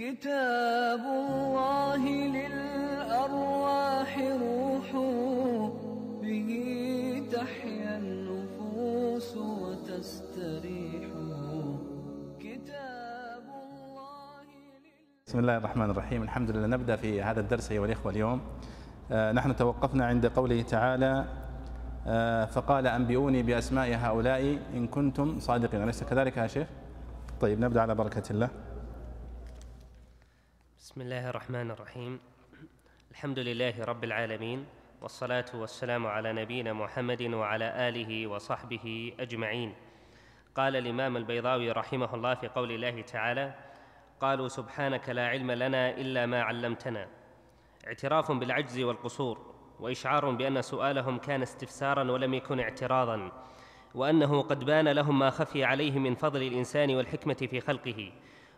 كتاب الله للأرواح روح به تحيا النفوس وتستريح. كتاب الله بسم الله الرحمن الرحيم. الحمد لله. نبدأ في هذا الدرس أيها الإخوة اليوم. آه، نحن توقفنا عند قوله تعالى آه، فقال أنبئوني بأسماء هؤلاء إن كنتم صادقين. أليس كذلك يا شيخ؟ طيب نبدأ على بركة الله. بسم الله الرحمن الرحيم الحمد لله رب العالمين والصلاة والسلام على نبينا محمد وعلى آله وصحبه أجمعين قال الإمام البيضاوي رحمه الله في قول الله تعالى قالوا سبحانك لا علم لنا إلا ما علمتنا اعتراف بالعجز والقصور وإشعار بأن سؤالهم كان استفسارا ولم يكن اعتراضا وأنه قد بان لهم ما خفي عليه من فضل الإنسان والحكمة في خلقه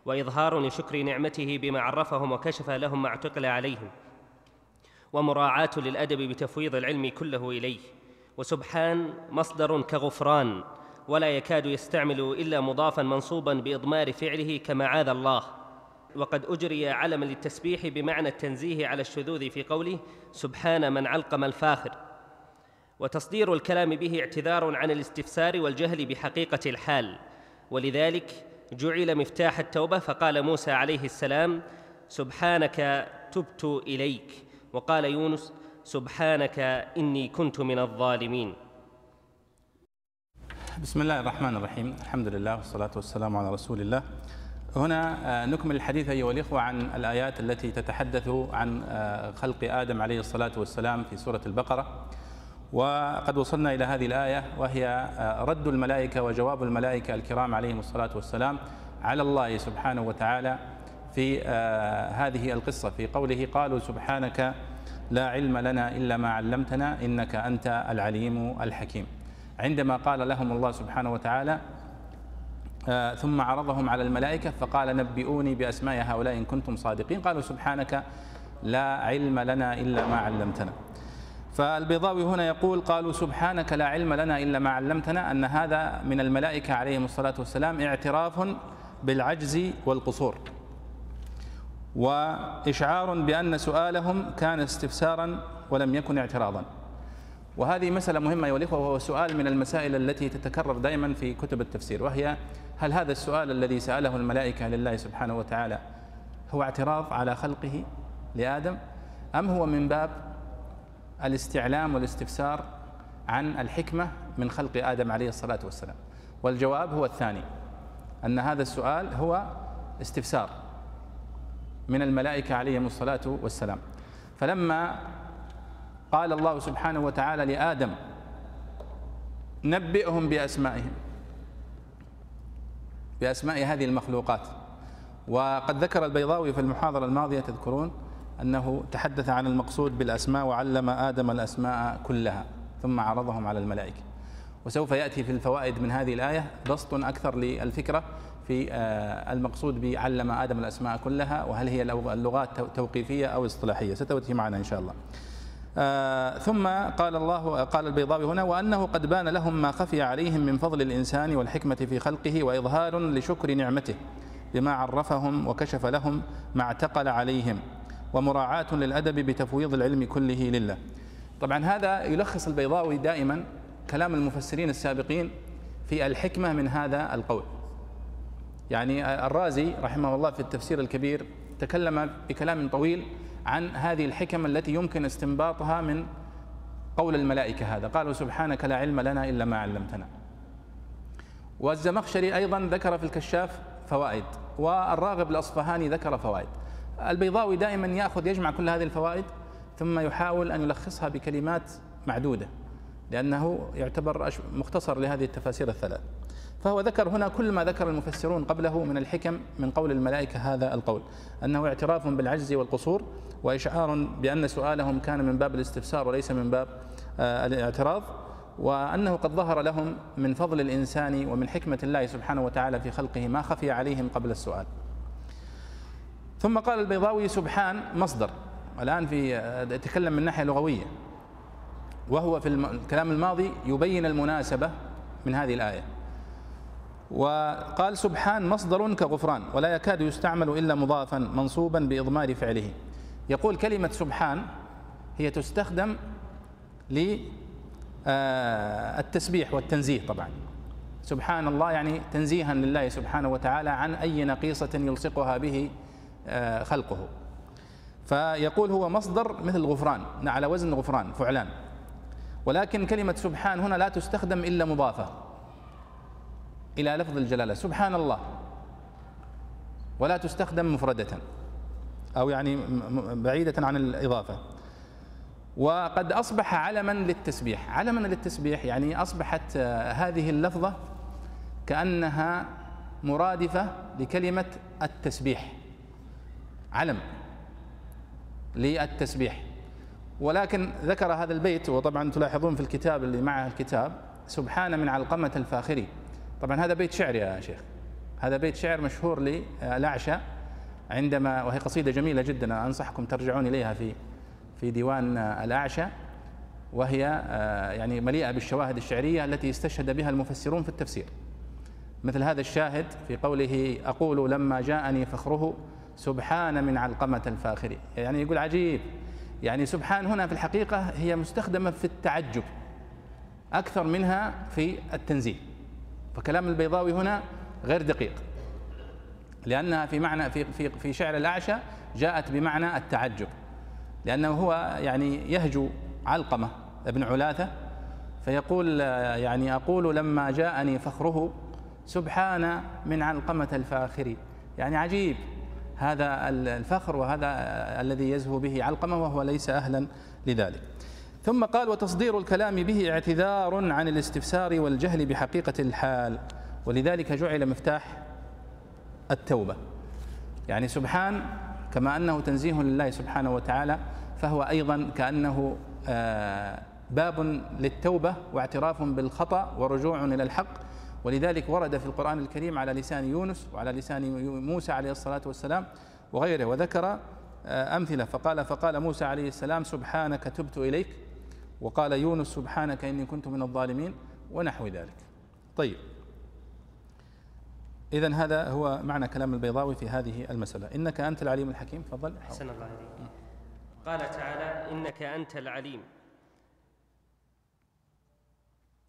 وإظهار لشكر نعمته بما عرفهم وكشف لهم ما اعتقل عليهم ومراعاة للأدب بتفويض العلم كله إليه. وسبحان مصدر كغفران ولا يكاد يستعمل إلا مضافا منصوبا بإضمار فعله كمعاذ الله. وقد أجري علما للتسبيح بمعنى التنزيه على الشذوذ في قوله سبحان من علقم الفاخر وتصدير الكلام به اعتذار عن الاستفسار والجهل بحقيقة الحال. ولذلك جعل مفتاح التوبة فقال موسى عليه السلام سبحانك تبت إليك. وقال يونس سبحانك إني كنت من الظالمين. بسم الله الرحمن الرحيم. الحمد لله والصلاة والسلام على رسول الله. هنا آه، نكمل الحديث أيها الإخوة عن الآيات التي تتحدث عن آه، خلق آدم عليه الصلاة والسلام في سورة البقرة. وقد وصلنا إلى هذه الآية وهي آه، رد الملائكة وجواب الملائكة الكرام عليهم الصلاة والسلام على الله سبحانه وتعالى في آه، هذه القصة. في قوله قالوا سبحانك لا علم لنا إلا ما علمتنا إنك أنت العليم الحكيم. عندما قال لهم الله سبحانه وتعالى آه، ثم عرضهم على الملائكة فقال نبئوني بأسماء هؤلاء إن كنتم صادقين. قالوا سبحانك لا علم لنا إلا ما علمتنا. فالبيضاوي هنا يقول قالوا سبحانك لا علم لنا إلا ما علمتنا أن هذا من الملائكة عليهم الصلاة والسلام اعتراف بالعجز والقصور. وإشعار بأن سؤالهم كان استفسارا ولم يكن اعتراضا. وهذه مسألة مهمة أيها الإخوة وهو سؤال من المسائل التي تتكرر دائما في كتب التفسير وهي هل هذا السؤال الذي سأله الملائكة لله سبحانه وتعالى هو اعتراض على خلقه لآدم أم هو من باب الاستعلام والاستفسار عن الحكمة من خلق آدم عليه الصلاة والسلام. والجواب هو الثاني أن هذا السؤال هو استفسار من الملائكة عليهم الصلاة والسلام. فلما قال الله سبحانه وتعالى لآدم نبئهم بأسمائهم بأسماء هذه المخلوقات. وقد ذكر البيضاوي في المحاضرة الماضية تذكرون أنه تحدث عن المقصود بالأسماء وعلم آدم الأسماء كلها ثم عرضهم على الملائكة. وسوف يأتي في الفوائد من هذه الآية بسط أكثر للفكرة في آه، المقصود بعلم آدم الأسماء كلها وهل هي اللغات توقيفية أو اصطلاحية. ستأتي معنا إن شاء الله. آه، ثم قال الله قال البيضاوي هنا وأنه قد بان لهم ما خفي عليهم من فضل الإنسان والحكمة في خلقه وإظهار لشكر نعمته بما عرفهم وكشف لهم ما اعتقل عليهم. ومراعاة للأدب بتفويض العلم كله لله. طبعا هذا يلخص البيضاوي دائما كلام المفسرين السابقين في الحكمة من هذا القول. يعني الرازي رحمه الله في التفسير الكبير تكلم بكلام طويل عن هذه الحكم التي يمكن استنباطها من قول الملائكة هذا. قالوا سبحانك لا علم لنا إلا ما علمتنا. والزمخشري أيضا ذكر في الكشاف فوائد والراغب الأصفهاني ذكر فوائد. البيضاوي دائما يأخذ يجمع كل هذه الفوائد ثم يحاول أن يلخصها بكلمات معدودة لأنه يعتبر مختصر لهذه التفاسير الثلاث. فهو ذكر هنا كل ما ذكر المفسرون قبله من الحكم من قول الملائكة هذا القول أنه اعتراف بالعجز والقصور وإشعار بأن سؤالهم كان من باب الاستفسار وليس من باب آه، الاعتراض وأنه قد ظهر لهم من فضل الإنسان ومن حكمة الله سبحانه وتعالى في خلقه ما خفي عليهم قبل السؤال. ثم قال البيضاوي سبحان مصدر. الآن في آه، يتكلم من ناحية لغوية. وهو في الكلام الماضي يبين المناسبة من هذه الآية. وقال سبحان مصدر كغفران ولا يكاد يستعمل إلا مضافا منصوبا بإضمار فعله. يقول كلمة سبحان هي تستخدم للتسبيح والتنزيه طبعا. سبحان الله يعني تنزيها لله سبحانه وتعالى عن أي نقيصة يلصقها به آه، خلقه. فيقول هو مصدر مثل غفران على وزن غفران فعلان. ولكن كلمة سبحان هنا لا تستخدم إلا مضافة إلى لفظ الجلالة سبحان الله. ولا تستخدم مفردة أو يعني بعيدة عن الإضافة. وقد أصبح علما للتسبيح. علما للتسبيح يعني أصبحت آه، هذه اللفظة كأنها مرادفة لكلمة التسبيح. علم للتسبيح. ولكن ذكر هذا البيت وطبعا تلاحظون في الكتاب اللي معه الكتاب سبحان من علقمة الفاخري طبعا هذا بيت شعر يا شيخ. هذا بيت شعر مشهور للأعشى عندما وهي قصيدة جميلة جدا أنصحكم ترجعون إليها في في ديوان الأعشى. وهي آه، يعني مليئة بالشواهد الشعرية التي استشهد بها المفسرون في التفسير. مثل هذا الشاهد في قوله أقول لما جاءني فخره سبحان من علقمة الفاخر. يعني يقول عجيب. يعني سبحان هنا في الحقيقة هي مستخدمة في التعجب. أكثر منها في التنزيه فكلام البيضاوي هنا غير دقيق. لأنها في معنى في في في شعر الأعشى جاءت بمعنى التعجب. لأنه هو يعني يهجو علقمة ابن علاثة فيقول يعني أقول لما جاءني فخره سبحان من علقمة الفاخر. يعني عجيب. هذا الفخر وهذا الذي يزهو به علقمة وهو ليس أهلا لذلك. ثم قال وتصدير الكلام به اعتذار عن الاستفسار والجهل بحقيقة الحال. ولذلك جعل مفتاح التوبة. يعني سبحان كما أنه تنزيه لله سبحانه وتعالى فهو أيضا كأنه آه، باب للتوبة واعتراف بالخطأ ورجوع إلى الحق. ولذلك ورد في القرآن الكريم على لسان يونس وعلى لسان موسى عليه الصلاة والسلام وغيره وذكر آه، أمثلة. فقال فقال موسى عليه السلام سبحانك تبت إليك. وقال يونس سبحانك إني كنت من الظالمين. ونحو ذلك. طيب. إذا هذا هو معنى كلام البيضاوي في هذه المسألة. إنك أنت العليم الحكيم. تفضل. أحسن الله عليك قال تعالى إنك أنت العليم.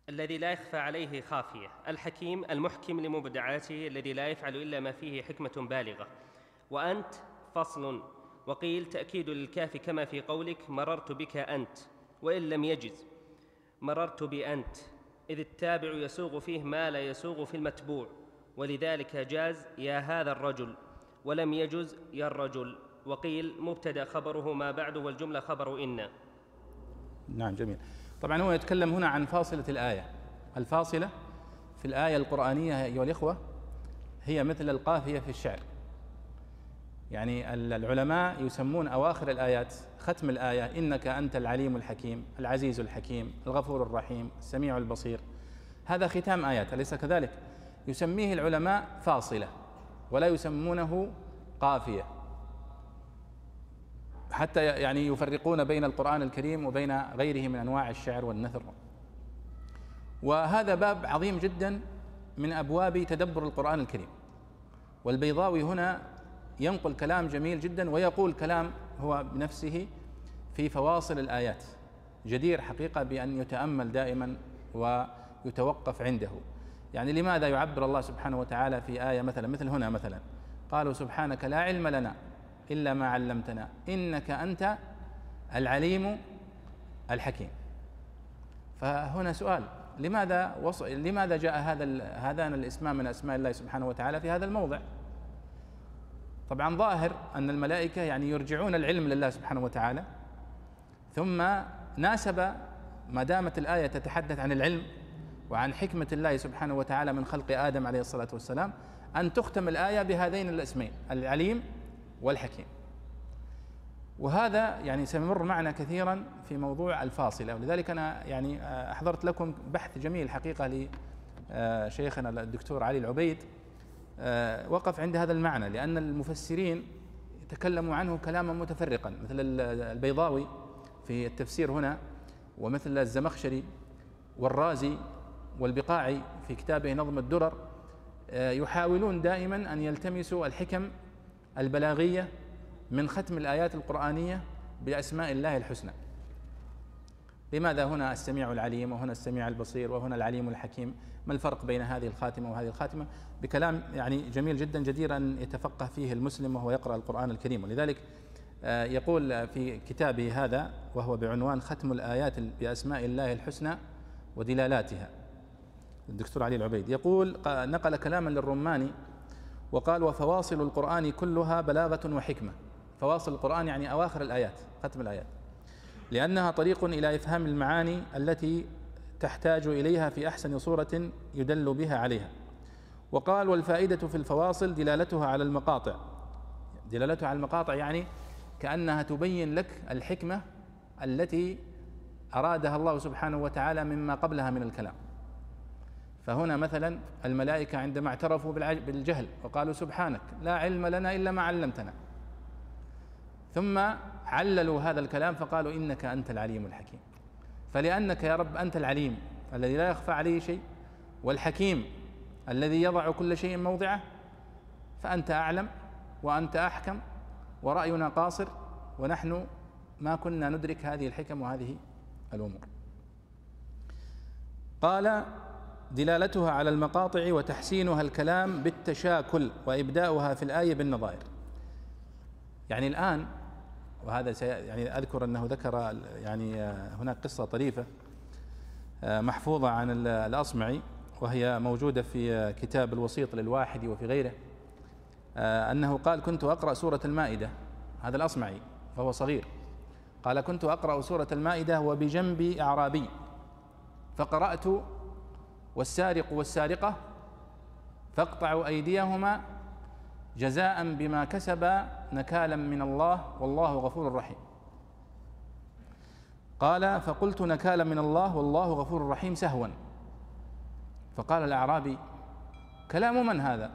الذي لا يخفى عليه خافية الحكيم المحكم لمبدعاته الذي لا يفعل إلا ما فيه حكمة بالغة. وأنت فصل. وقيل تأكيد للكاف كما في قولك مررت بك أنت. وإن لم يجز مررت بأنت. إذ التابع يسوغ فيه ما لا يسوغ في المتبوع. ولذلك جاز يا هذا الرجل. ولم يجز يا الرجل. وقيل مبتدأ خبره ما بعد والجملة خبر إن. نعم جميل. طبعا هو يتكلم هنا عن فاصلة الآية. الفاصلة في الآية القرآنية أيها الإخوة هي مثل القافية في الشعر. يعني العلماء يسمون أواخر الآيات ختم الآية إنك أنت العليم الحكيم العزيز الحكيم الغفور الرحيم السميع البصير. هذا ختام آيات أليس كذلك؟ يسميه العلماء فاصلة ولا يسمونه قافية. حتى يعني يفرقون بين القرآن الكريم وبين غيره من أنواع الشعر والنثر. وهذا باب عظيم جدا من أبواب تدبر القرآن الكريم. والبيضاوي هنا ينقل كلام جميل جدا ويقول كلام هو بنفسه في فواصل الآيات. جدير حقيقة بأن يتأمل دائما ويتوقف عنده. يعني لماذا يعبر الله سبحانه وتعالى في آية مثلا؟ مثل هنا مثلا. قالوا سبحانك لا علم لنا. إلا ما علمتنا إنك أنت العليم الحكيم فهنا سؤال لماذا وص... لماذا جاء هذا هذان الاسمان من أسماء الله سبحانه وتعالى في هذا الموضع؟ طبعا ظاهر أن الملائكة يعني يرجعون العلم لله سبحانه وتعالى ثم ناسب ما دامت الآية تتحدث عن العلم وعن حكمة الله سبحانه وتعالى من خلق آدم عليه الصلاة والسلام أن تختم الآية بهذين الاسمين العليم والحكيم. وهذا يعني سيمر معنا كثيرا في موضوع الفاصلة ولذلك أنا يعني أحضرت لكم بحث جميل حقيقة لشيخنا الدكتور علي العبيد وقف عند هذا المعنى لأن المفسرين تكلموا عنه كلاما متفرقا مثل البيضاوي في التفسير هنا ومثل الزمخشري والرازي والبقاعي في كتابه نظم الدرر آه، يحاولون دائما أن يلتمسوا الحكم البلاغية من ختم الآيات القرآنية بأسماء الله الحسنى. لماذا هنا السميع العليم وهنا السميع البصير وهنا العليم الحكيم؟ ما الفرق بين هذه الخاتمة وهذه الخاتمة؟ بكلام يعني جميل جدا جدير أن يتفقه فيه المسلم وهو يقرأ القرآن الكريم. ولذلك آه، يقول في كتابه هذا وهو بعنوان ختم الآيات بأسماء الله الحسنى ودلالاتها. الدكتور علي العبيد يقول نقل كلاما للرماني وقال وفواصل القرآن كلها بلاغة وحكمة. فواصل القرآن يعني أواخر الآيات ختم الآيات. لأنها طريق إلى إفهام المعاني التي تحتاج إليها في أحسن صورة يدل بها عليها. وقال والفائدة في الفواصل دلالتها على المقاطع. دلالتها على المقاطع يعني كأنها تبين لك الحكمة التي أرادها الله سبحانه وتعالى مما قبلها من الكلام. فهنا مثلا الملائكة عندما اعترفوا بالجهل وقالوا سبحانك لا علم لنا إلا ما علمتنا. ثم عللوا هذا الكلام فقالوا إنك أنت العليم الحكيم. فلأنك يا رب أنت العليم الذي لا يخفى عليه شيء والحكيم الذي يضع كل شيء موضعه فأنت أعلم وأنت أحكم ورأينا قاصر ونحن ما كنا ندرك هذه الحكم وهذه الأمور. قال دلالتها على المقاطع وتحسينها الكلام بالتشاكل وإبداؤها في الآية بالنظائر. يعني الآن وهذا يعني أذكر أنه ذكر يعني هناك قصة طريفة محفوظة عن الأصمعي وهي موجودة في كتاب الوسيط للواحد وفي غيره أنه قال كنت أقرأ سورة المائدة. هذا الأصمعي فهو صغير. قال كنت أقرأ سورة المائدة وبجنبي أعرابي فقرأت والسارق والسارقة فاقطعوا أيديهما جزاء بما كسبا نكالا من الله والله غفور رحيم. قال فقلت نكالا من الله والله غفور رحيم سهوا. فقال الأعرابي كلام من هذا؟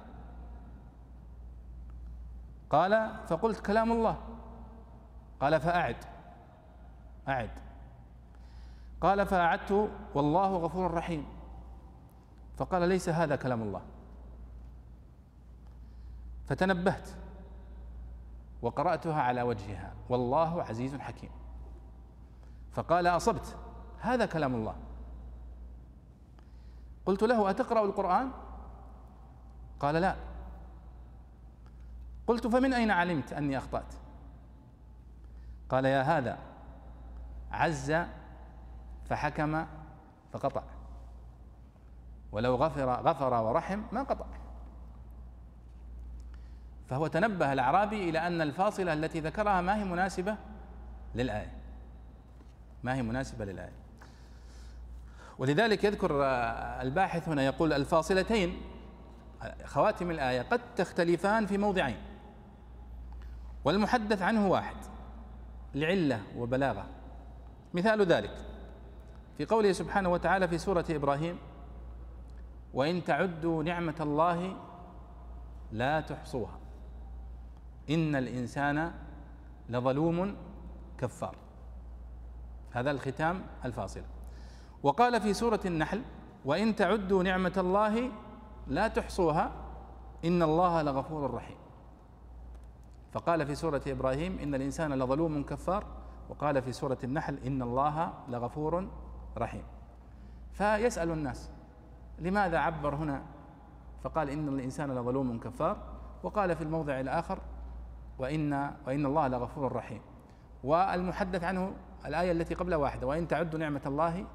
قال فقلت كلام الله. قال فأعد. أعد. قال فأعدت والله غفور رحيم. فقال ليس هذا كلام الله. فتنبهت وقرأتها على وجهها. والله عزيز حكيم. فقال أصبت. هذا كلام الله. قلت له أتقرأ القرآن؟ قال لا. قلت فمن أين علمت أني أخطأت؟ قال يا هذا. عز فحكم فقطع. ولو غفر غفر ورحم ما قطع. فهو تنبه الأعرابي إلى أن الفاصلة التي ذكرها ما هي مناسبة للآية. ما هي مناسبة للآية. ولذلك يذكر الباحث هنا يقول الفاصلتين خواتم الآية قد تختلفان في موضعين. والمحدث عنه واحد لعلة وبلاغة. مثال ذلك في قوله سبحانه وتعالى في سورة إبراهيم وإن تعدوا نعمة الله لا تحصوها. إن الإنسان لظلوم كفار. هذا الختام الفاصل. وقال في سورة النحل وإن تعدوا نعمة الله لا تحصوها إن الله لغفور رحيم. فقال في سورة إبراهيم إن الإنسان لظلوم كفار. وقال في سورة النحل إن الله لغفور رحيم. فيسأل الناس لماذا عبر هنا؟ فقال إن الإنسان لظلوم كفار. وقال في الموضع الآخر وإن وإن الله لغفور رحيم. والمحدث عنه الآية التي قبل واحدة وإن تعدوا نعمة الله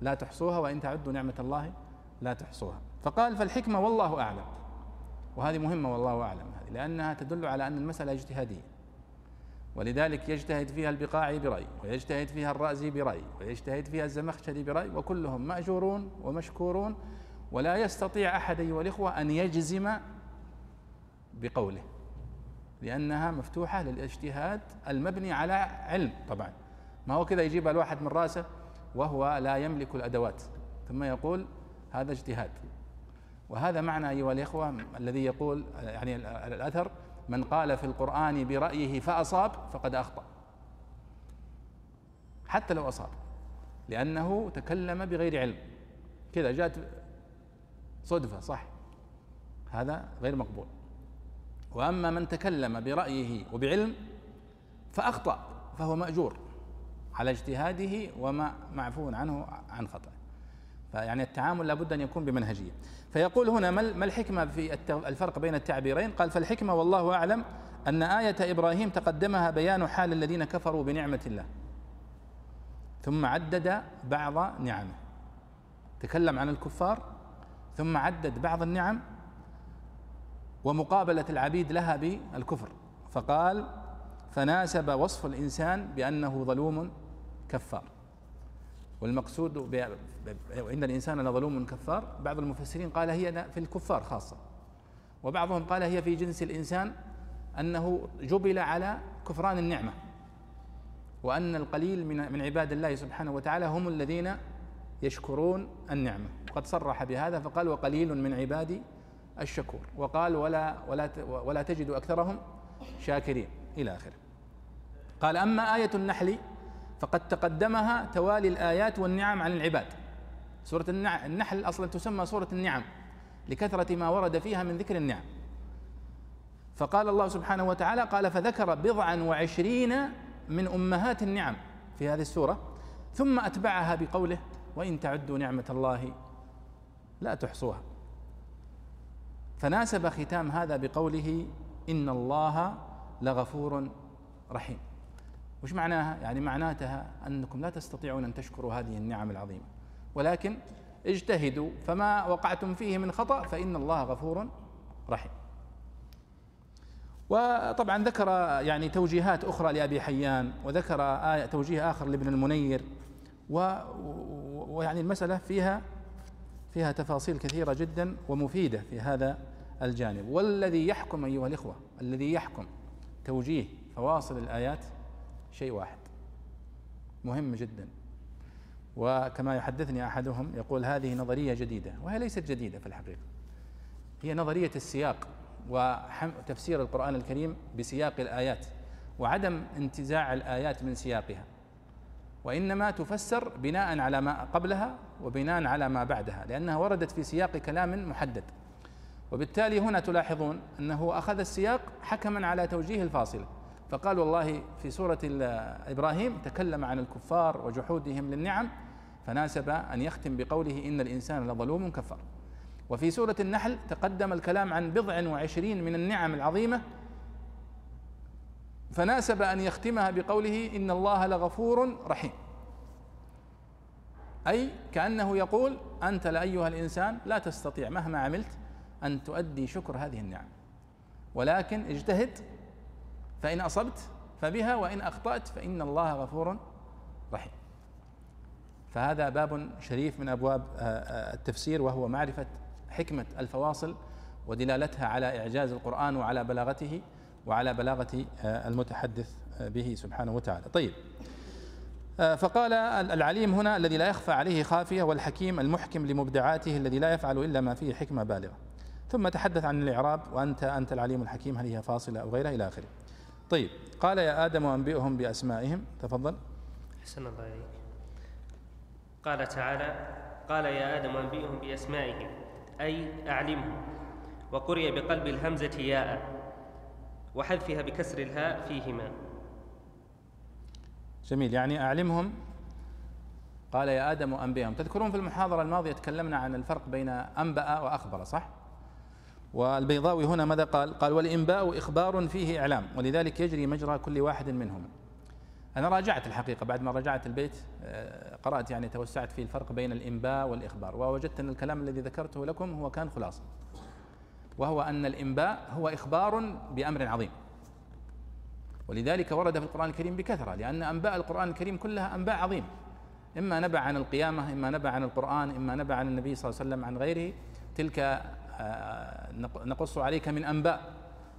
لا تحصوها وإن تعدوا نعمة الله لا تحصوها. فقال فالحكمة والله أعلم. وهذه مهمة والله أعلم هذه لأنها تدل على أن المسألة اجتهادية. ولذلك يجتهد فيها البقاعي برأي ويجتهد فيها الرأزي برأي ويجتهد فيها الزمخشري برأي وكلهم مأجورون ومشكورون ولا يستطيع أحد أيها الإخوة أن يجزم بقوله لأنها مفتوحة للاجتهاد المبني على علم طبعا. ما هو كذا يجيب الواحد من رأسه وهو لا يملك الأدوات ثم يقول هذا اجتهاد. وهذا معنى أيها الإخوة الذي يقول يعني الأثر من قال في القرآن برأيه فأصاب فقد أخطأ. حتى لو أصاب لأنه تكلم بغير علم. كذا جاءت صدفة صح. هذا غير مقبول. وأما من تكلم برأيه وبعلم فأخطأ فهو مأجور على اجتهاده وما معفو عنه عن خطأ. فيعني التعامل لابد أن يكون بمنهجية. فيقول هنا ما الحكمة في الفرق بين التعبيرين؟ قال فالحكمة والله أعلم أن آية إبراهيم تقدمها بيان حال الذين كفروا بنعمة الله. ثم عدد بعض نعمه. تكلم عن الكفار ثم عدد بعض النعم ومقابلة العبيد لها بالكفر. فقال فناسب وصف الإنسان بأنه ظلوم كفار. والمقصود وان الإنسان لظلوم كفار بعض المفسرين قال هي في الكفار خاصة. وبعضهم قال هي في جنس الإنسان أنه جبل على كفران النعمة وأن القليل من من عباد الله سبحانه وتعالى هم الذين يشكرون النعمة. وقد صرح بهذا فقال وقليل من عبادي الشكور. وقال ولا ولا ولا تجد أكثرهم شاكرين. إلى آخره. قال أما آية النحل فقد تقدمها توالي الآيات والنعم عن العباد. سورة النحل أصلا تسمى سورة النعم لكثرة ما ورد فيها من ذكر النعم. فقال الله سبحانه وتعالى قال فذكر بضعا وعشرين من أمهات النعم في هذه السورة ثم أتبعها بقوله وإن تعدوا نعمة الله لا تحصوها. فناسب ختام هذا بقوله إن الله لغفور رحيم. وش معناها؟ يعني معناتها أنكم لا تستطيعون أن تشكروا هذه النعم العظيمة. ولكن اجتهدوا فما وقعتم فيه من خطأ فإن الله غفور رحيم. وطبعا ذكر يعني توجيهات أخرى لأبي حيان وذكر آية توجيه آخر لابن المنير ويعني المسألة فيها فيها تفاصيل كثيرة جدا ومفيدة في هذا الجانب. والذي يحكم أيها الإخوة الذي يحكم توجيه فواصل الآيات شيء واحد. مهم جدا. وكما يحدثني أحدهم يقول هذه نظرية جديدة وهي ليست جديدة في الحقيقة. هي نظرية السياق وتفسير القرآن الكريم بسياق الآيات وعدم انتزاع الآيات من سياقها. وإنما تفسر بناء على ما قبلها وبناء على ما بعدها لأنها وردت في سياق كلام محدد. وبالتالي هنا تلاحظون أنه أخذ السياق حكما على توجيه الفاصله فقال والله في سورة إبراهيم تكلم عن الكفار وجحودهم للنعم فناسب أن يختم بقوله إن الإنسان لظلوم كفار. وفي سورة النحل تقدم الكلام عن بضع وعشرين من النعم العظيمة فناسب أن يختمها بقوله إن الله لغفور رحيم. أي كأنه يقول أنت لأيها الإنسان لا تستطيع مهما عملت أن تؤدي شكر هذه النعم. ولكن اجتهد فإن أصبت فبها وإن أخطأت فإن الله غفور رحيم. فهذا باب شريف من أبواب آه، آه، التفسير وهو معرفة حكمة الفواصل ودلالتها على إعجاز القرآن وعلى بلاغته. وعلى بلاغة آه، المتحدث به سبحانه وتعالى. طيب. فقال العليم هنا الذي لا يخفى عليه خافية والحكيم المحكم لمبدعاته الذي لا يفعل إلا ما فيه حكمة بالغة. ثم تحدث عن الإعراب وأنت أنت العليم الحكيم هل هي فاصلة أو غيرها إلى آخره. طيب. قال يا آدم أنبئهم بأسمائهم. تفضل. أحسن الله إليك. قال تعالى قال يا آدم أنبئهم بأسمائهم أي أعلمهم. وقرئ بقلب الهمزة ياء. وحذفها بكسر الهاء فيهما. جميل. يعني أعلمهم. قال يا آدم أنبئهم تذكرون في المحاضرة الماضية تكلمنا عن الفرق بين أنبأ وأخبر صح؟ والبيضاوي هنا ماذا قال؟ قال والإنباء إخبار فيه إعلام ولذلك يجري مجرى كل واحد منهما أنا راجعت الحقيقة بعد ما راجعت البيت آه، قرأت يعني توسعت في الفرق بين الإنباء والإخبار ووجدت أن الكلام الذي ذكرته لكم هو كان خلاصة وهو أن الإنباء هو إخبار بأمر عظيم. ولذلك ورد في القرآن الكريم بكثرة لأن أنباء القرآن الكريم كلها أنباء عظيمة إما نبع عن القيامة إما نبع عن القرآن إما نبع عن النبي صلى الله عليه وسلم عن غيره. تلك آه، نقص عليك من أنباء.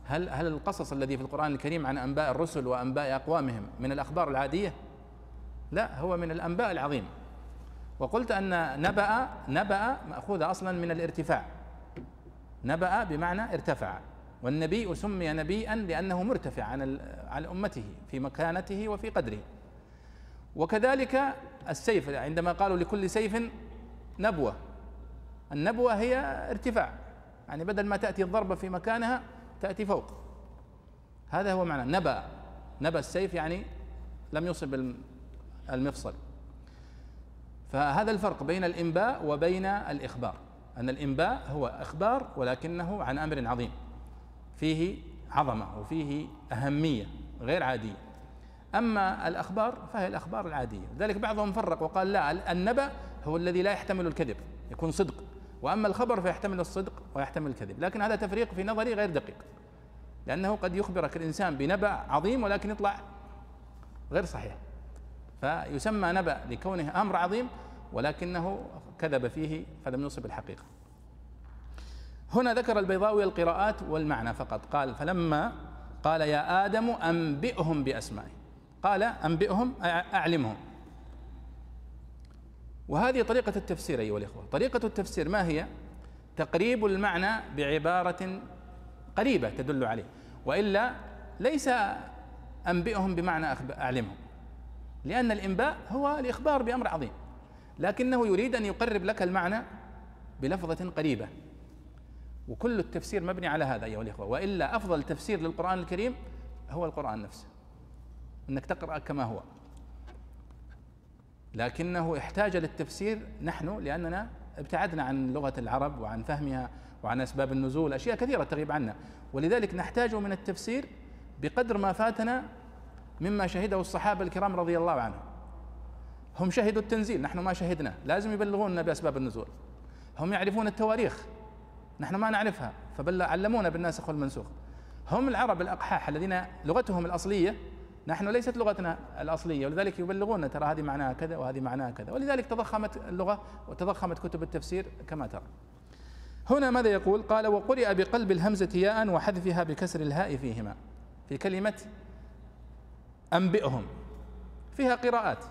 هل هل القصص الذي في القرآن الكريم عن أنباء الرسل وأنباء أقوامهم من الأخبار العادية؟ لا هو من الأنباء العظيمه وقلت أن نبأ نبأ مأخوذة أصلا من الارتفاع. نبأ بمعنى ارتفع. والنبي سمي نبيا لأنه مرتفع عن عن أمته في مكانته وفي قدره. وكذلك السيف عندما قالوا لكل سيف نبوة. النبوة هي ارتفاع. يعني بدل ما تأتي الضربة في مكانها تأتي فوق. هذا هو معنى نبأ. نبأ السيف يعني لم يصب المفصل. فهذا الفرق بين الإنباء وبين الإخبار. أن الإنباء هو إخبار ولكنه عن أمر عظيم. فيه عظمة وفيه أهمية غير عادية. أما الأخبار فهي الأخبار العادية. لذلك بعضهم فرق وقال لا النبأ هو الذي لا يحتمل الكذب يكون صدق. وأما الخبر فيحتمل الصدق ويحتمل الكذب. لكن هذا تفريق في نظري غير دقيق. لأنه قد يخبرك الإنسان بنبأ عظيم ولكن يطلع غير صحيح. فيسمى نبأ لكونه أمر عظيم ولكنه كذب فيه فلم يصب الحقيقة. هنا ذكر البيضاوي القراءات والمعنى فقط. قال فلما قال يا آدم أنبئهم بأسمائهم قال أنبئهم أعلمهم. وهذه طريقة التفسير أيها الإخوة. طريقة التفسير ما هي؟ تقريب المعنى بعبارة قريبة تدل عليه. وإلا ليس أنبئهم بمعنى أعلمهم. لأن الإنباء هو الإخبار بأمر عظيم. لكنه يريد أن يقرب لك المعنى بلفظة قريبة. وكل التفسير مبني على هذا أيها الإخوة. وإلا أفضل تفسير للقرآن الكريم هو القرآن نفسه. أنك تقرأ كما هو. لكنه احتاج للتفسير نحن لأننا ابتعدنا عن لغة العرب وعن فهمها وعن أسباب النزول أشياء كثيرة تغيب عنا. ولذلك نحتاج من التفسير بقدر ما فاتنا مما شهده الصحابة الكرام رضي الله عنهم. هم شهدوا التنزيل نحن ما شهدنا لازم يبلغونا بأسباب النزول. هم يعرفون التواريخ نحن ما نعرفها فبل علمونا بالناسخ والمنسوخ هم العرب الأقحاح الذين لغتهم الأصلية نحن ليست لغتنا الأصلية ولذلك يبلغونا ترى هذه معناها كذا وهذه معناها كذا ولذلك تضخمت اللغة وتضخمت كتب التفسير كما ترى. هنا ماذا يقول؟ قال وقرئ بقلب الهمزة ياء وحذفها بكسر الهاء فيهما في كلمة أنبئهم فيها قراءات.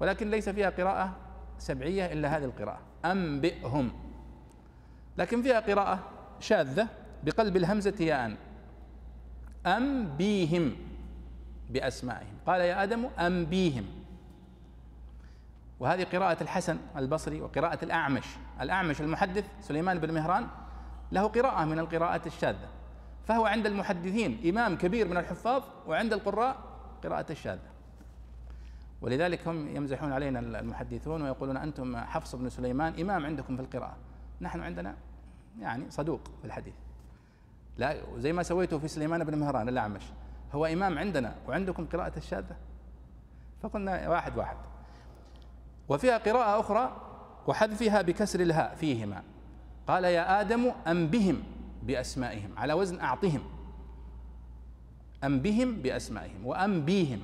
ولكن ليس فيها قراءة سبعية إلا هذه القراءة. أنبئهم. لكن فيها قراءة شاذة بقلب الهمزة ياء أنبيهم بأسمائهم. قال يا آدم أنبيهم. وهذه قراءة الحسن البصري وقراءة الأعمش. الأعمش المحدث سليمان بن مهران له قراءة من القراءات الشاذة. فهو عند المحدثين إمام كبير من الحفاظ وعند القراء قراءة الشاذة. ولذلك هم يمزحون علينا المحدثون ويقولون أنتم حفص بن سليمان إمام عندكم في القراءة. نحن عندنا يعني صدوق في الحديث. لا زي ما سويته في سليمان بن مهران الأعمش. هو إمام عندنا وعندكم قراءة الشاذة؟ فقلنا واحد واحد. وفيها قراءة أخرى وحذفها بكسر الهاء فيهما. قال يا آدم أنبهم بأسمائهم على وزن أعطهم. أنبهم بأسمائهم وأنبيهم.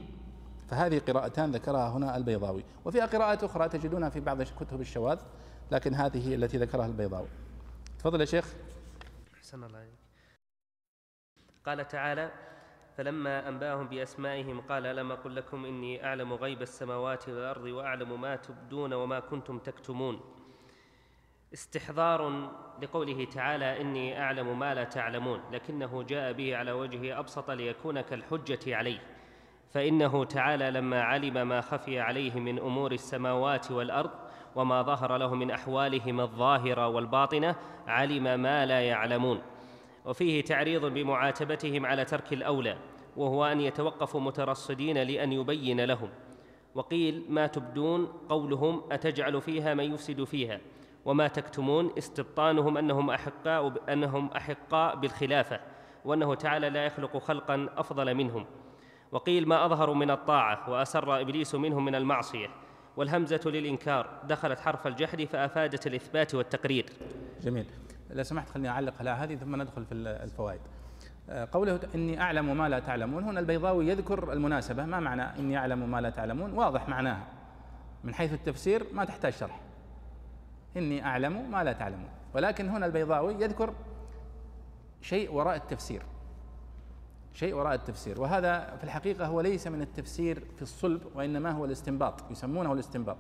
فهذه قراءتان ذكرها هنا البيضاوي. وفيها قراءة أخرى تجدونها في بعض كتب الشواذ لكن هذه التي ذكرها البيضاوي. تفضل يا شيخ. أحسن الله عليك. قال تعالى فلما أنبأهم بأسمائهم قال ألم أقل لكم إني أعلم غيب السماوات والأرض وأعلم ما تبدون وما كنتم تكتمون استحضار لقوله تعالى إني أعلم ما لا تعلمون لكنه جاء به على وجه أبسط ليكون كالحجة عليه. فإنه تعالى لما علم ما خفي عليه من أمور السماوات والأرض وما ظهر له من أحوالهم الظاهرة والباطنة علم ما لا يعلمون. وفيه تعريض بمعاتبتهم على ترك الأولى وهو أن يتوقفوا مترصدين لأن يبين لهم. وقيل ما تبدون قولهم أتجعل فيها من يفسد فيها وما تكتمون استبطانهم أنهم أحقاء أنهم أحقاء بالخلافة وأنه تعالى لا يخلق خلقا أفضل منهم. وقيل ما اظهروا من الطاعة وأسر إبليس منهم من المعصية والهمزة للإنكار دخلت حرف الجحد فأفادت الإثبات والتقرير. جميل. لو سمحت خليني أعلق على هذه ثم ندخل في الفوائد. آه، قوله إني أعلم ما لا تعلمون هنا البيضاوي يذكر المناسبة. ما معنى إني أعلم ما لا تعلمون؟ واضح معناها. من حيث التفسير ما تحتاج شرح. إني أعلم ما لا تعلمون. ولكن هنا البيضاوي يذكر شيء وراء التفسير. شيء وراء التفسير. وهذا في الحقيقة هو ليس من التفسير في الصلب وإنما هو الاستنباط يسمونه الاستنباط.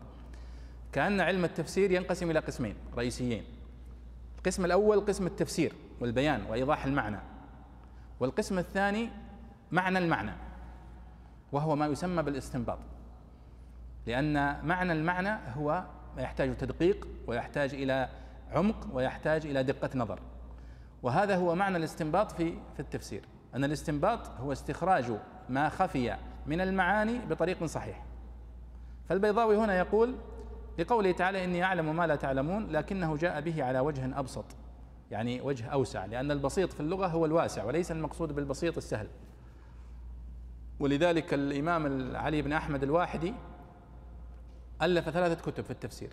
كأن علم التفسير ينقسم إلى قسمين رئيسيين. القسم الأول قسم التفسير والبيان وإيضاح المعنى. والقسم الثاني معنى المعنى وهو ما يسمى بالاستنباط. لأن معنى المعنى هو ما يحتاج تدقيق ويحتاج إلى عمق ويحتاج إلى دقة نظر. وهذا هو معنى الاستنباط في في التفسير. أن الاستنباط هو استخراج ما خفي من المعاني بطريق صحيح. فالبيضاوي هنا يقول لقوله تعالى إني أعلم ما لا تعلمون لكنه جاء به على وجه أبسط يعني وجه أوسع لأن البسيط في اللغة هو الواسع وليس المقصود بالبسيط السهل. ولذلك الإمام علي بن أحمد الواحدي ألف ثلاثة كتب في التفسير.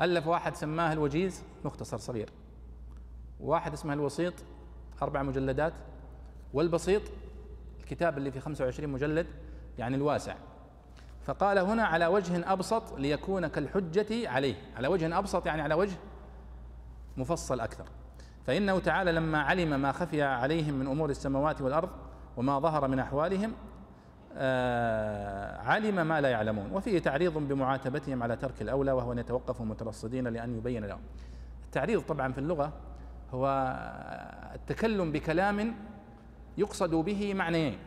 ألف واحد سماه الوجيز مختصر صغير واحد اسمه الوسيط أربع مجلدات والبسيط الكتاب اللي في 25 مجلد يعني الواسع. فقال هنا على وجه أبسط ليكون كالحجة عليه. على وجه أبسط يعني على وجه مفصل أكثر. فإنه تعالى لما علم ما خفي عليهم من أمور السماوات والأرض وما ظهر من أحوالهم آه علم ما لا يعلمون. وفيه تعريض بمعاتبتهم على ترك الأولى وهو أن يتوقفوا مترصدين لأن يبين لهم. التعريض طبعا في اللغة هو التكلم بكلام يقصد به معنيين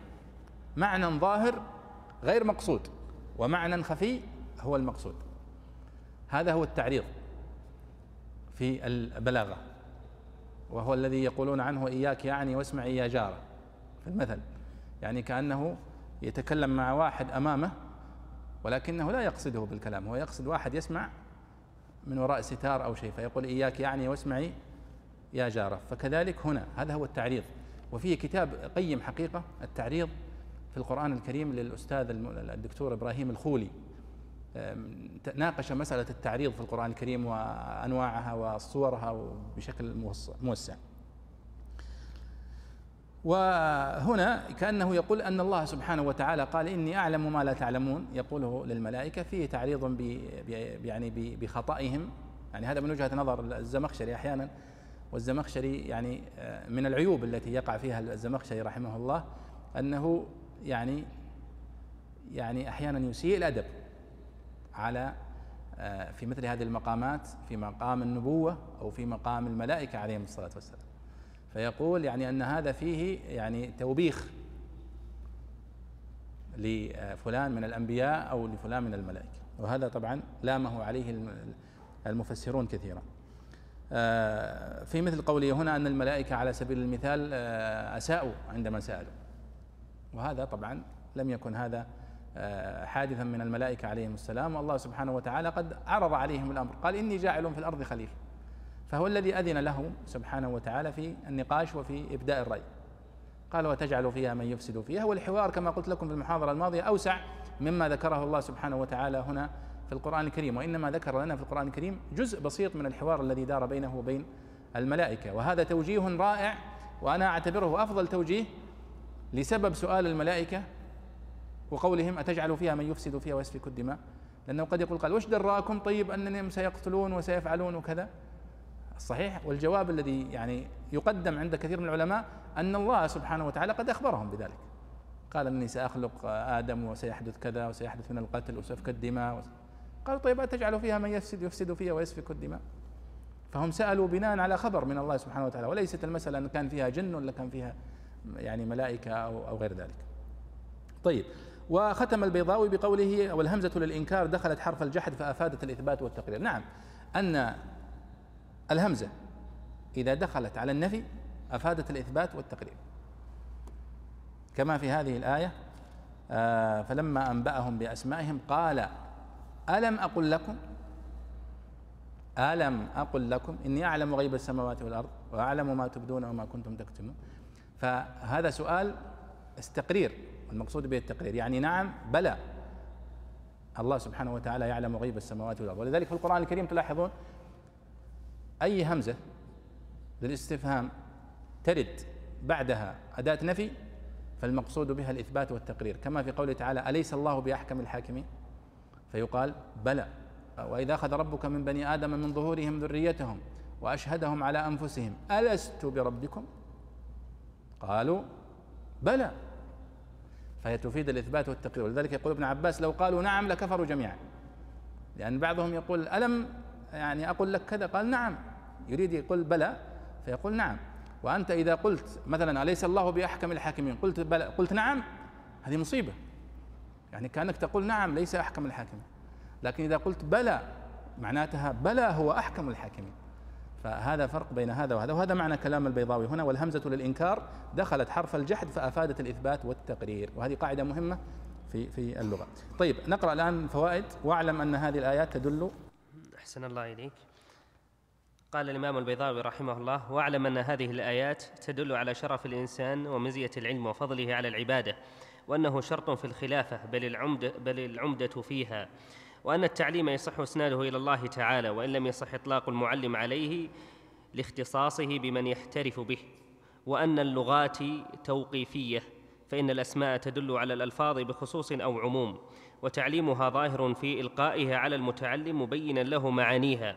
معنى ظاهر غير مقصود ومعنى خفي هو المقصود. هذا هو التعريض في البلاغة وهو الذي يقولون عنه إياك يعني واسمعي يا جارة. في المثل يعني كأنه يتكلم مع واحد أمامه ولكنه لا يقصده بالكلام هو يقصد واحد يسمع من وراء ستار أو شيء فيقول إياك يعني واسمعي يا جارة. فكذلك هنا هذا هو التعريض. وفيه كتاب قيم حقيقة التعريض في القرآن الكريم للأستاذ الدكتور إبراهيم الخولي. ناقش مسألة التعريض في القرآن الكريم وأنواعها وصورها بشكل موسع. وهنا كأنه يقول أن الله سبحانه وتعالى قال إني أعلم ما لا تعلمون. يقوله للملائكة فيه تعريض يعني بخطئهم. يعني هذا من وجهة نظر الزمخشري أحيانا. والزمخشري يعني آه، من العيوب التي يقع فيها الزمخشري رحمه الله أنه يعني يعني أحيانا يسيء الأدب على آه، في مثل هذه المقامات في مقام النبوة أو في مقام الملائكة عليهم الصلاة والسلام. فيقول يعني أن هذا فيه يعني توبيخ لفلان من الأنبياء أو لفلان من الملائكة. وهذا طبعا لامه عليه المفسرون كثيرا. في مثل قوله هنا أن الملائكة على سبيل المثال آه، أساءوا عندما سألوا. وهذا طبعا لم يكن هذا آه، حادثا من الملائكة عليهم السلام. والله سبحانه وتعالى قد عرض عليهم الأمر. قال إني جاعل في الأرض خليفة فهو الذي أذن له سبحانه وتعالى في النقاش وفي إبداء الرأي. قال وتجعل فيها من يفسد فيها. والحوار كما قلت لكم في المحاضرة الماضية أوسع مما ذكره الله سبحانه وتعالى هنا في القرآن الكريم وإنما ذكر لنا في القرآن الكريم جزء بسيط من الحوار الذي دار بينه وبين الملائكة. وهذا توجيه رائع وأنا أعتبره أفضل توجيه لسبب سؤال الملائكة وقولهم أتجعل فيها من يفسد فيها ويسفك الدماء؟ لأنه قد يقول قال وش دراكم طيب أنهم سيقتلون وسيفعلون وكذا؟ الصحيح والجواب الذي يعني يقدم عند كثير من العلماء أن الله سبحانه وتعالى قد أخبرهم بذلك. قال إني سأخلق آدم وسيحدث كذا وسيحدث من القتل وسفك الدماء قالوا طيب أتجعل فيها من يفسد يفسد فيها ويسفك الدماء. فهم سألوا بناء على خبر من الله سبحانه وتعالى وليست المسألة أن كان فيها جن ولا كان فيها يعني ملائكة أو, أو غير ذلك. طيب وختم البيضاوي بقوله والهمزة للإنكار دخلت حرف الجحد فأفادت الإثبات والتقرير نعم أن الهمزة إذا دخلت على النفي أفادت الإثبات والتقرير كما في هذه الآية آه فلما أنبأهم بأسمائهم قال ألم أقل لكم؟ ألم أقل لكم؟ إني أعلم غيب السماوات والأرض وأعلم ما تبدون وما كنتم تكتمون. فهذا سؤال استقرير المقصود به التقرير. يعني نعم بلى. الله سبحانه وتعالى يعلم غيب السماوات والأرض. ولذلك في القرآن الكريم تلاحظون أي همزة للاستفهام ترد بعدها أداة نفي فالمقصود بها الإثبات والتقرير. كما في قوله تعالى أليس الله بأحكم الحاكمين؟ فيقال بلى. وإذا أخذ ربك من بني آدم من ظهورهم ذريتهم وأشهدهم على أنفسهم ألست بربكم؟ قالوا بلى. فهي تفيد الإثبات والتقرير ولذلك يقول ابن عباس لو قالوا نعم لكفروا جميعا. لأن بعضهم يقول ألم يعني أقول لك كذا؟ قال نعم. يريد يقول بلى فيقول نعم. وأنت إذا قلت مثلا أليس الله بأحكم الحاكمين؟ قلت بلى قلت نعم. هذه مصيبة. يعني كأنك تقول نعم ليس أحكم الحاكمين. لكن إذا قلت بلى معناتها بلى هو أحكم الحاكمين. فهذا فرق بين هذا وهذا. وهذا معنى كلام البيضاوي هنا والهمزة للإنكار دخلت حرف الجحد فأفادت الإثبات والتقرير. وهذه قاعدة مهمة في في اللغة. طيب نقرأ الآن فوائد. واعلم أن هذه الآيات تدل أحسن الله إليك. قال الإمام البيضاوي رحمه الله واعلم أن هذه الآيات تدل على شرف الإنسان ومزية العلم وفضله على العبادة. وأنه شرط في الخلافة بل العمدة, بل العمدة فيها. وأن التعليم يصح إسناده إلى الله تعالى وإن لم يصح إطلاق المعلم عليه لاختصاصه بمن يحترف به. وأن اللغات توقيفية فإن الأسماء تدل على الألفاظ بخصوص أو عموم. وتعليمها ظاهر في إلقائها على المتعلم مبينا له معانيها.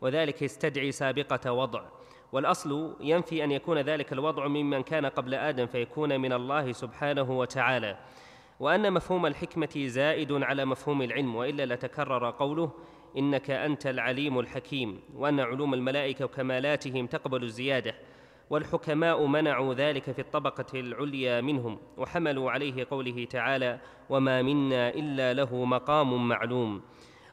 وذلك يستدعي سابقة وضع. والأصل ينفي أن يكون ذلك الوضع ممن كان قبل آدم فيكون من الله سبحانه وتعالى. وأن مفهوم الحكمة زائد على مفهوم العلم وإلا لتكرر قوله إنك أنت العليم الحكيم وأن علوم الملائكة وكمالاتهم تقبل الزيادة والحكماء منعوا ذلك في الطبقة العليا منهم وحملوا عليه قوله تعالى وما منا إلا له مقام معلوم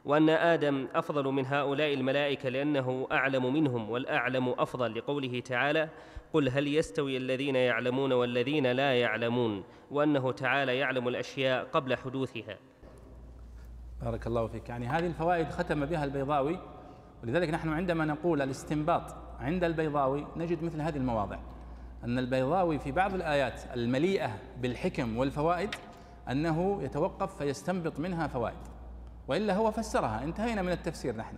وأن آدم أفضل من هؤلاء الملائكة لأنه أعلم منهم والأعلم أفضل لقوله تعالى قل هل يستوي الذين يعلمون والذين لا يعلمون وأنه تعالى يعلم الأشياء قبل حدوثها. بارك الله فيك. يعني هذه الفوائد ختم بها البيضاوي ولذلك نحن عندما نقول الاستنباط عند البيضاوي نجد مثل هذه المواضع. أن البيضاوي في بعض الآيات المليئة بالحكم والفوائد أنه يتوقف فيستنبط منها فوائد. وإلا هو فسرها انتهينا من التفسير نحن.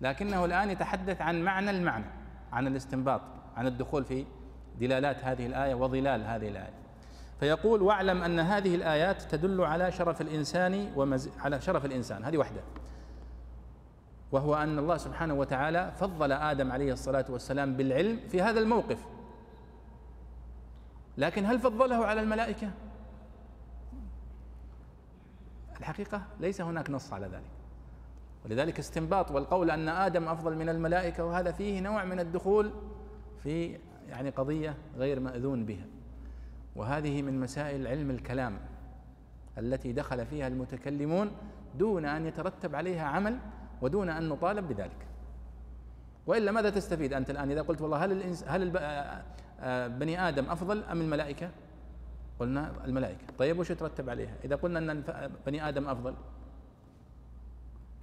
لكنه الآن يتحدث عن معنى المعنى عن الاستنباط عن الدخول في دلالات هذه الآية وظلال هذه الآية. فيقول واعلم أن هذه الآيات تدل على شرف الإنسان ومز... على شرف الإنسان. هذه وحده وهو أن الله سبحانه وتعالى فضل آدم عليه الصلاة والسلام بالعلم في هذا الموقف. لكن هل فضله على الملائكة؟ الحقيقة ليس هناك نص على ذلك. ولذلك استنباط والقول أن آدم أفضل من الملائكة وهذا فيه نوع من الدخول في يعني قضية غير مأذون بها. وهذه من مسائل علم الكلام التي دخل فيها المتكلمون دون أن يترتب عليها عمل ودون أن نطالب بذلك. وإلا ماذا تستفيد أنت الآن إذا قلت والله هل الإنس هل آه، آه، بني آدم أفضل أم الملائكة؟ قلنا الملائكة. طيب وش يترتب عليها؟ إذا قلنا أن بني آدم أفضل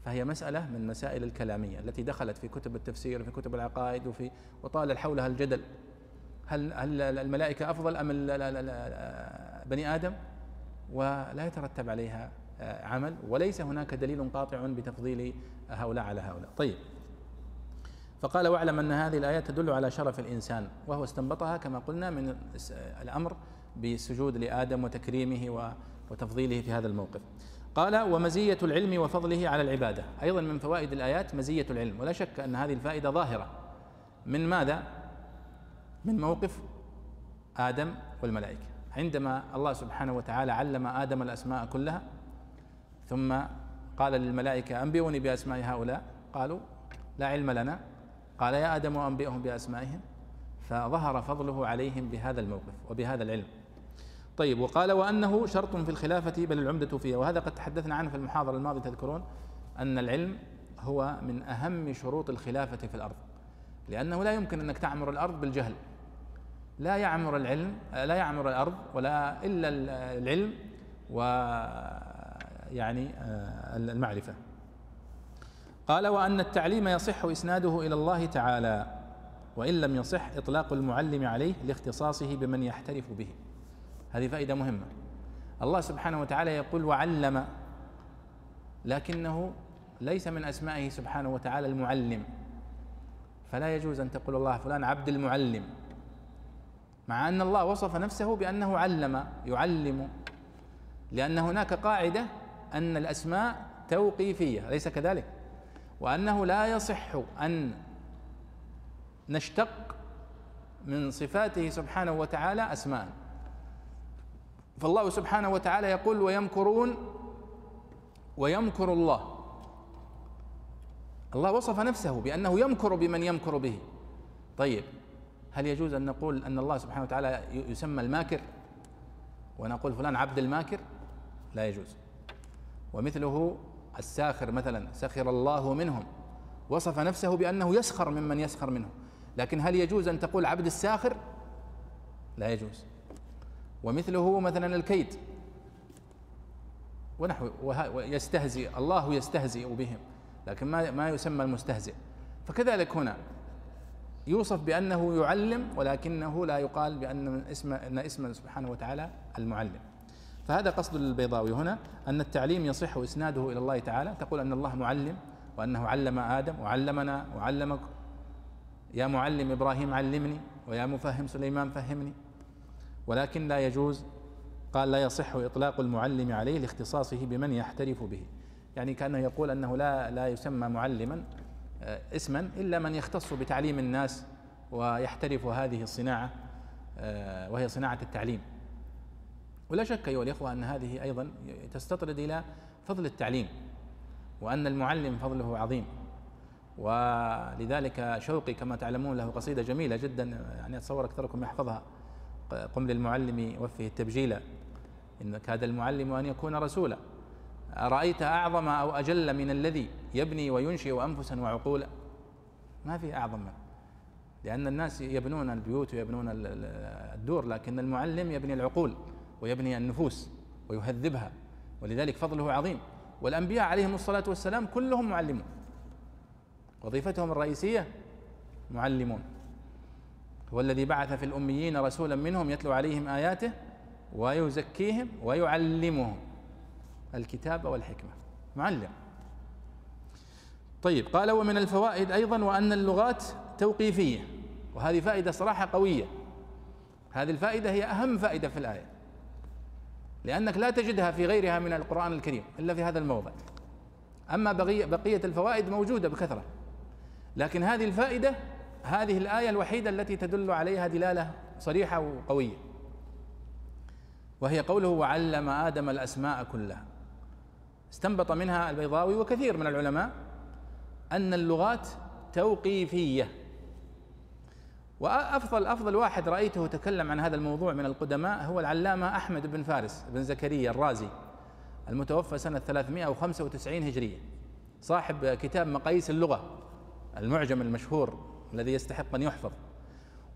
فهي مسألة من مسائل الكلامية التي دخلت في كتب التفسير وفي كتب العقائد وفي وطال حولها الجدل. هل هل الملائكة أفضل أم بني آدم؟ ولا يترتب عليها آه، عمل وليس هناك دليل قاطع بتفضيل هؤلاء على هؤلاء. طيب. فقال واعلم أن هذه الآيات تدل على شرف الإنسان وهو استنبطها كما قلنا من الأمر بالسجود لآدم وتكريمه وتفضيله في هذا الموقف. قال ومزية العلم وفضله على العبادة. أيضا من فوائد الآيات مزية العلم. ولا شك أن هذه الفائدة ظاهرة. من ماذا؟ من موقف آدم والملائكة. عندما الله سبحانه وتعالى علم آدم الأسماء كلها ثم قال للملائكة أنبئوني بأسماء هؤلاء. قالوا لا علم لنا. قال يا آدم أنبئهم بأسمائهم. فظهر فضله عليهم بهذا الموقف وبهذا العلم. طيب وقال وأنه شرط في الخلافة بل العمدة فيها وهذا قد تحدثنا عنه في المحاضرة الماضية تذكرون أن العلم هو من أهم شروط الخلافة في الأرض لأنه لا يمكن أنك تعمر الأرض بالجهل. لا يعمر العلم لا يعمر الأرض ولا إلا العلم ويعني آه، المعرفة. قال وأن التعليم يصح إسناده إلى الله تعالى وإن لم يصح إطلاق المعلم عليه لاختصاصه بمن يحترف به. هذه فائدة مهمة. الله سبحانه وتعالى يقول وعلم لكنه ليس من أسمائه سبحانه وتعالى المعلم. فلا يجوز أن تقول الله فلان عبد المعلم. مع أن الله وصف نفسه بأنه علم يعلم. لأن هناك قاعدة أن الأسماء توقيفية أليس كذلك؟ وأنه لا يصح أن نشتق من صفاته سبحانه وتعالى أسماء. فالله سبحانه وتعالى يقول ويمكرون ويمكر الله. الله وصف نفسه بأنه يمكر بمن يمكر به. طيب هل يجوز أن نقول أن الله سبحانه وتعالى يسمى الماكر؟ ونقول فلان عبد الماكر؟ لا يجوز. ومثله الساخر مثلا سخر الله منهم. وصف نفسه بأنه يسخر ممن يسخر منه لكن هل يجوز أن تقول عبد الساخر؟ لا يجوز. ومثله مثلا الكيد ونحو ويستهزئ الله يستهزئ بهم لكن ما ما يسمى المستهزئ. فكذلك هنا يوصف بأنه يعلم ولكنه لا يقال بأن اسم أن اسم سبحانه وتعالى المعلم. فهذا قصد البيضاوي هنا أن التعليم يصح إسناده إلى الله تعالى. تقول أن الله معلم وأنه علم آدم وعلمنا وعلمك. يا معلم إبراهيم علمني ويا مفهم سليمان فهمني. ولكن لا يجوز قال لا يصح إطلاق المعلم عليه لاختصاصه بمن يحترف به. يعني كأنه يقول أنه لا لا يسمى معلما آه، اسما إلا من يختص بتعليم الناس ويحترف هذه الصناعة آه، وهي صناعة التعليم. ولا شك أيها الإخوة أن هذه أيضا تستطرد إلى فضل التعليم وأن المعلم فضله عظيم. ولذلك شوقي كما تعلمون له قصيدة جميلة جدا يعني أتصور أكثركم يحفظها. قم للمعلم وفه التبجيل. إن كاد المعلم أن يكون رسولا. أرأيت أعظم أو أجل من الذي يبني وينشئ أنفسا وعقولا؟ ما في أعظم منه لأن الناس يبنون البيوت ويبنون الدور لكن المعلم يبني العقول ويبني النفوس ويهذبها. ولذلك فضله عظيم. والأنبياء عليهم الصلاة والسلام كلهم معلمون. وظيفتهم الرئيسية معلمون. هو الذي بعث في الأميين رسولا منهم يتلو عليهم آياته ويزكيهم ويعلمهم الكتاب والحكمة. معلم. طيب قال ومن الفوائد أيضا وأن اللغات توقيفية وهذه فائدة صراحة قوية. هذه الفائدة هي أهم فائدة في الآية لأنك لا تجدها في غيرها من القرآن الكريم إلا في هذا الموضع. أما بقية, الفوائد موجودة بكثرة لكن هذه الفائدة هذه الآية الوحيدة التي تدل عليها دلالة صريحة وقوية. وهي قوله وعلم آدم الأسماء كلها. استنبط منها البيضاوي وكثير من العلماء أن اللغات توقيفية. وأفضل أفضل واحد رأيته تكلم عن هذا الموضوع من القدماء هو العلامة أحمد بن فارس بن زكريا الرازي المتوفى سنة 395 هجرية صاحب كتاب مقاييس اللغة المعجم المشهور. الذي يستحق أن يحفظ.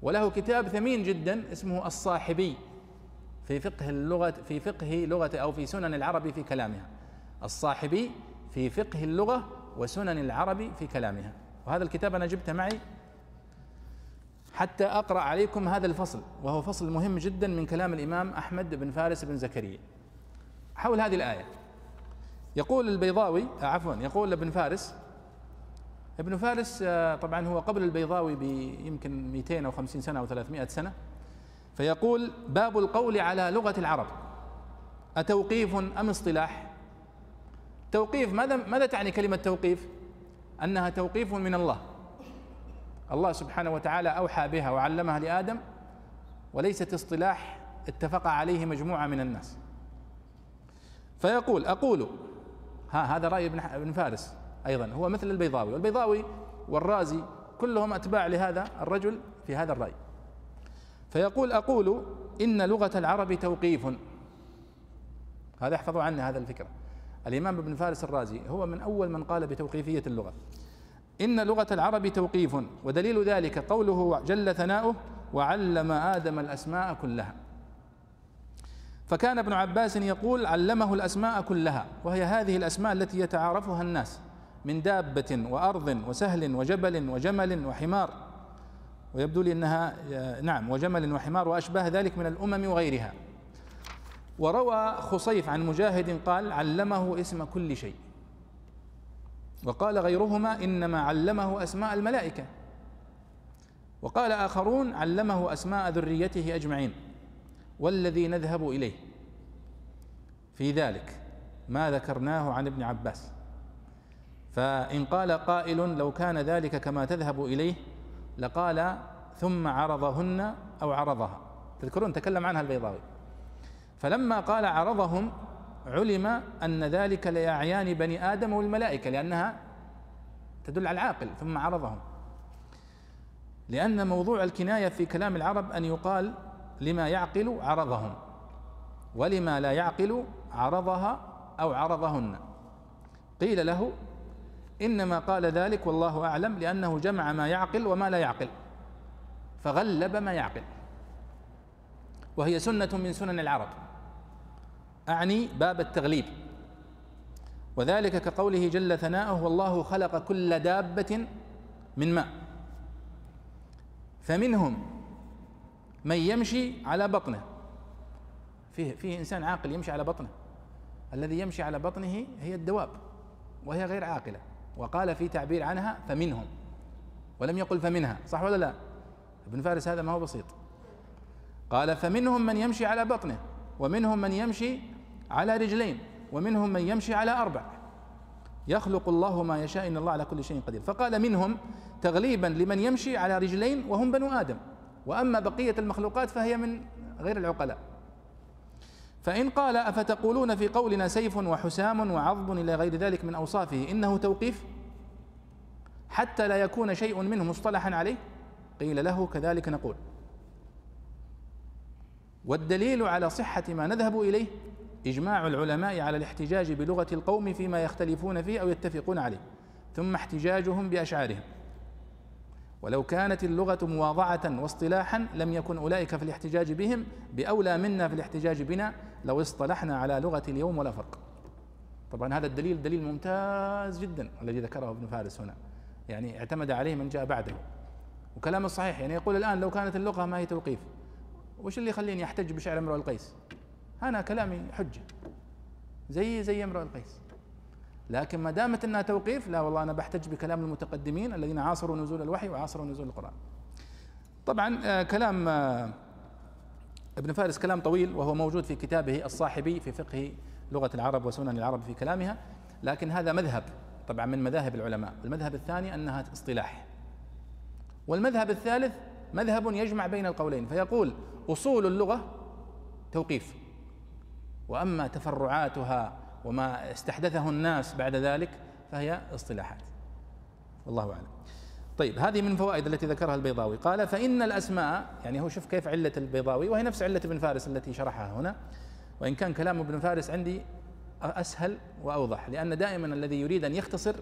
وله كتاب ثمين جدا اسمه الصاحبي في فقه اللغة في فقه لغة أو في سنن العرب في كلامها. الصاحبي في فقه اللغة وسنن العرب في كلامها. وهذا الكتاب أنا جبته معي حتى أقرأ عليكم هذا الفصل وهو فصل مهم جدا من كلام الإمام أحمد بن فارس بن زكريا. حول هذه الآية. يقول البيضاوي عفوا يقول ابن فارس ابن فارس آه، طبعا هو قبل البيضاوي بيمكن 250 سنة أو 300 سنة فيقول باب القول على لغة العرب أتوقيف أم اصطلاح؟ توقيف ماذا ماذا تعني كلمة توقيف؟ أنها توقيف من الله. الله سبحانه وتعالى أوحى بها وعلمها لآدم وليست اصطلاح اتفق عليه مجموعة من الناس. فيقول أقول ها هذا رأي ابن فارس. أيضا هو مثل البيضاوي. والبيضاوي والرازي كلهم أتباع لهذا الرجل في هذا الرأي. فيقول أقول إن لغة العرب توقيف. هذا احفظوا عني هذا الفكرة الإمام ابن فارس الرازي هو من أول من قال بتوقيفية اللغة. إن لغة العرب توقيف ودليل ذلك قوله جل ثناؤه وعلم آدم الأسماء كلها. فكان ابن عباس يقول علمه الأسماء كلها وهي هذه الأسماء التي يتعارفها الناس. من دابة وأرض وسهل وجبل وجمل وحمار. ويبدو لي أنها نعم وجمل وحمار وأشباه ذلك من الأمم وغيرها. وروى خصيف عن مجاهد قال علمه اسم كل شيء وقال غيرهما إنما علمه أسماء الملائكة وقال آخرون علمه أسماء ذريته أجمعين والذي نذهب إليه في ذلك ما ذكرناه عن ابن عباس. فإن قال قائل لو كان ذلك كما تذهب إليه لقال ثم عرضهن أو عرضها. تذكرون تكلم عنها البيضاوي. فلما قال عرضهم علم أن ذلك لأعيان بني آدم والملائكة لأنها تدل على العاقل ثم عرضهم. لأن موضوع الكناية في كلام العرب أن يقال لما يعقل عرضهم ولما لا يعقل عرضها أو عرضهن. قيل له إنما قال ذلك والله أعلم لأنه جمع ما يعقل وما لا يعقل فغلب ما يعقل. وهي سنة من سنن العرب. أعني باب التغليب. وذلك كقوله جل ثناؤه والله خلق كل دابة من ماء فمنهم من يمشي على بطنه. فيه فيه إنسان عاقل يمشي على بطنه. الذي يمشي على بطنه هي الدواب وهي غير عاقلة. وقال في تعبير عنها فمنهم. ولم يقل فمنها صح ولا لا؟ ابن فارس هذا ما هو بسيط. قال فمنهم من يمشي على بطنه ومنهم من يمشي على رجلين ومنهم من يمشي على أربع. يخلق الله ما يشاء إن الله على كل شيء قدير. فقال منهم تغليبا لمن يمشي على رجلين وهم بنو آدم. وأما بقية المخلوقات فهي من غير العقلاء. فإن قال أفتقولون في قولنا سيف وحسام وعظم إلى غير ذلك من أوصافه إنه توقيف؟ حتى لا يكون شيء منه مصطلحا عليه؟ قيل له كذلك نقول. والدليل على صحة ما نذهب إليه إجماع العلماء على الاحتجاج بلغة القوم فيما يختلفون فيه أو يتفقون عليه ثم احتجاجهم بأشعارهم. ولو كانت اللغة مواضعة واصطلاحا لم يكن أولئك في الاحتجاج بهم بأولى منا في الاحتجاج بنا لو اصطلحنا على لغة اليوم ولا فرق. طبعا هذا الدليل دليل ممتاز جدا الذي ذكره ابن فارس هنا. يعني اعتمد عليه من جاء بعده. وكلامه صحيح يعني يقول الآن لو كانت اللغة ما هي توقيف. وش اللي يخليني أحتج بشعر امرؤ القيس؟ أنا كلامي حجة. زي زي امرؤ القيس. لكن ما دامت إنها توقيف لا والله أنا بحتج بكلام المتقدمين الذين عاصروا نزول الوحي وعاصروا نزول القرآن. طبعا آه كلام آه ابن فارس كلام طويل وهو موجود في كتابه الصاحبي في فقه لغة العرب وسنن العرب في كلامها لكن هذا مذهب طبعا من مذاهب العلماء. المذهب الثاني أنها اصطلاح. والمذهب الثالث مذهب يجمع بين القولين فيقول أصول اللغة توقيف وأما تفرعاتها وما استحدثه الناس بعد ذلك فهي اصطلاحات. والله أعلم. طيب هذه من الفوائد التي ذكرها البيضاوي. قال فإن الأسماء يعني هو شوف كيف علة البيضاوي وهي نفس علة ابن فارس التي شرحها هنا. وإن كان كلام ابن فارس عندي أسهل وأوضح لأن دائما الذي يريد أن يختصر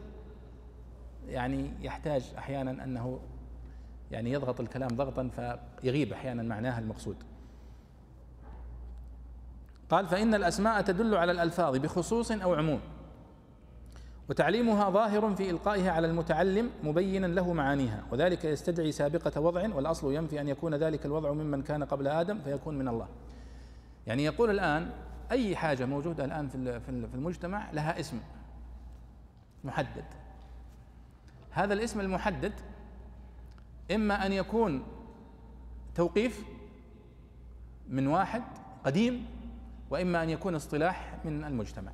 يعني يحتاج أحيانا أنه يعني يضغط الكلام ضغطا فيغيب أحيانا معناها المقصود. قال فإن الأسماء تدل على الألفاظ بخصوص أو عموم. وتعليمها ظاهر في إلقائها على المتعلم مبينا له معانيها وذلك يستدعي سابقة وضع والأصل ينفي أن يكون ذلك الوضع ممن كان قبل آدم فيكون من الله. يعني يقول الآن أي حاجة موجودة الآن في المجتمع لها اسم محدد. هذا الاسم المحدد إما أن يكون توقيف من واحد قديم وإما أن يكون اصطلاح من المجتمع.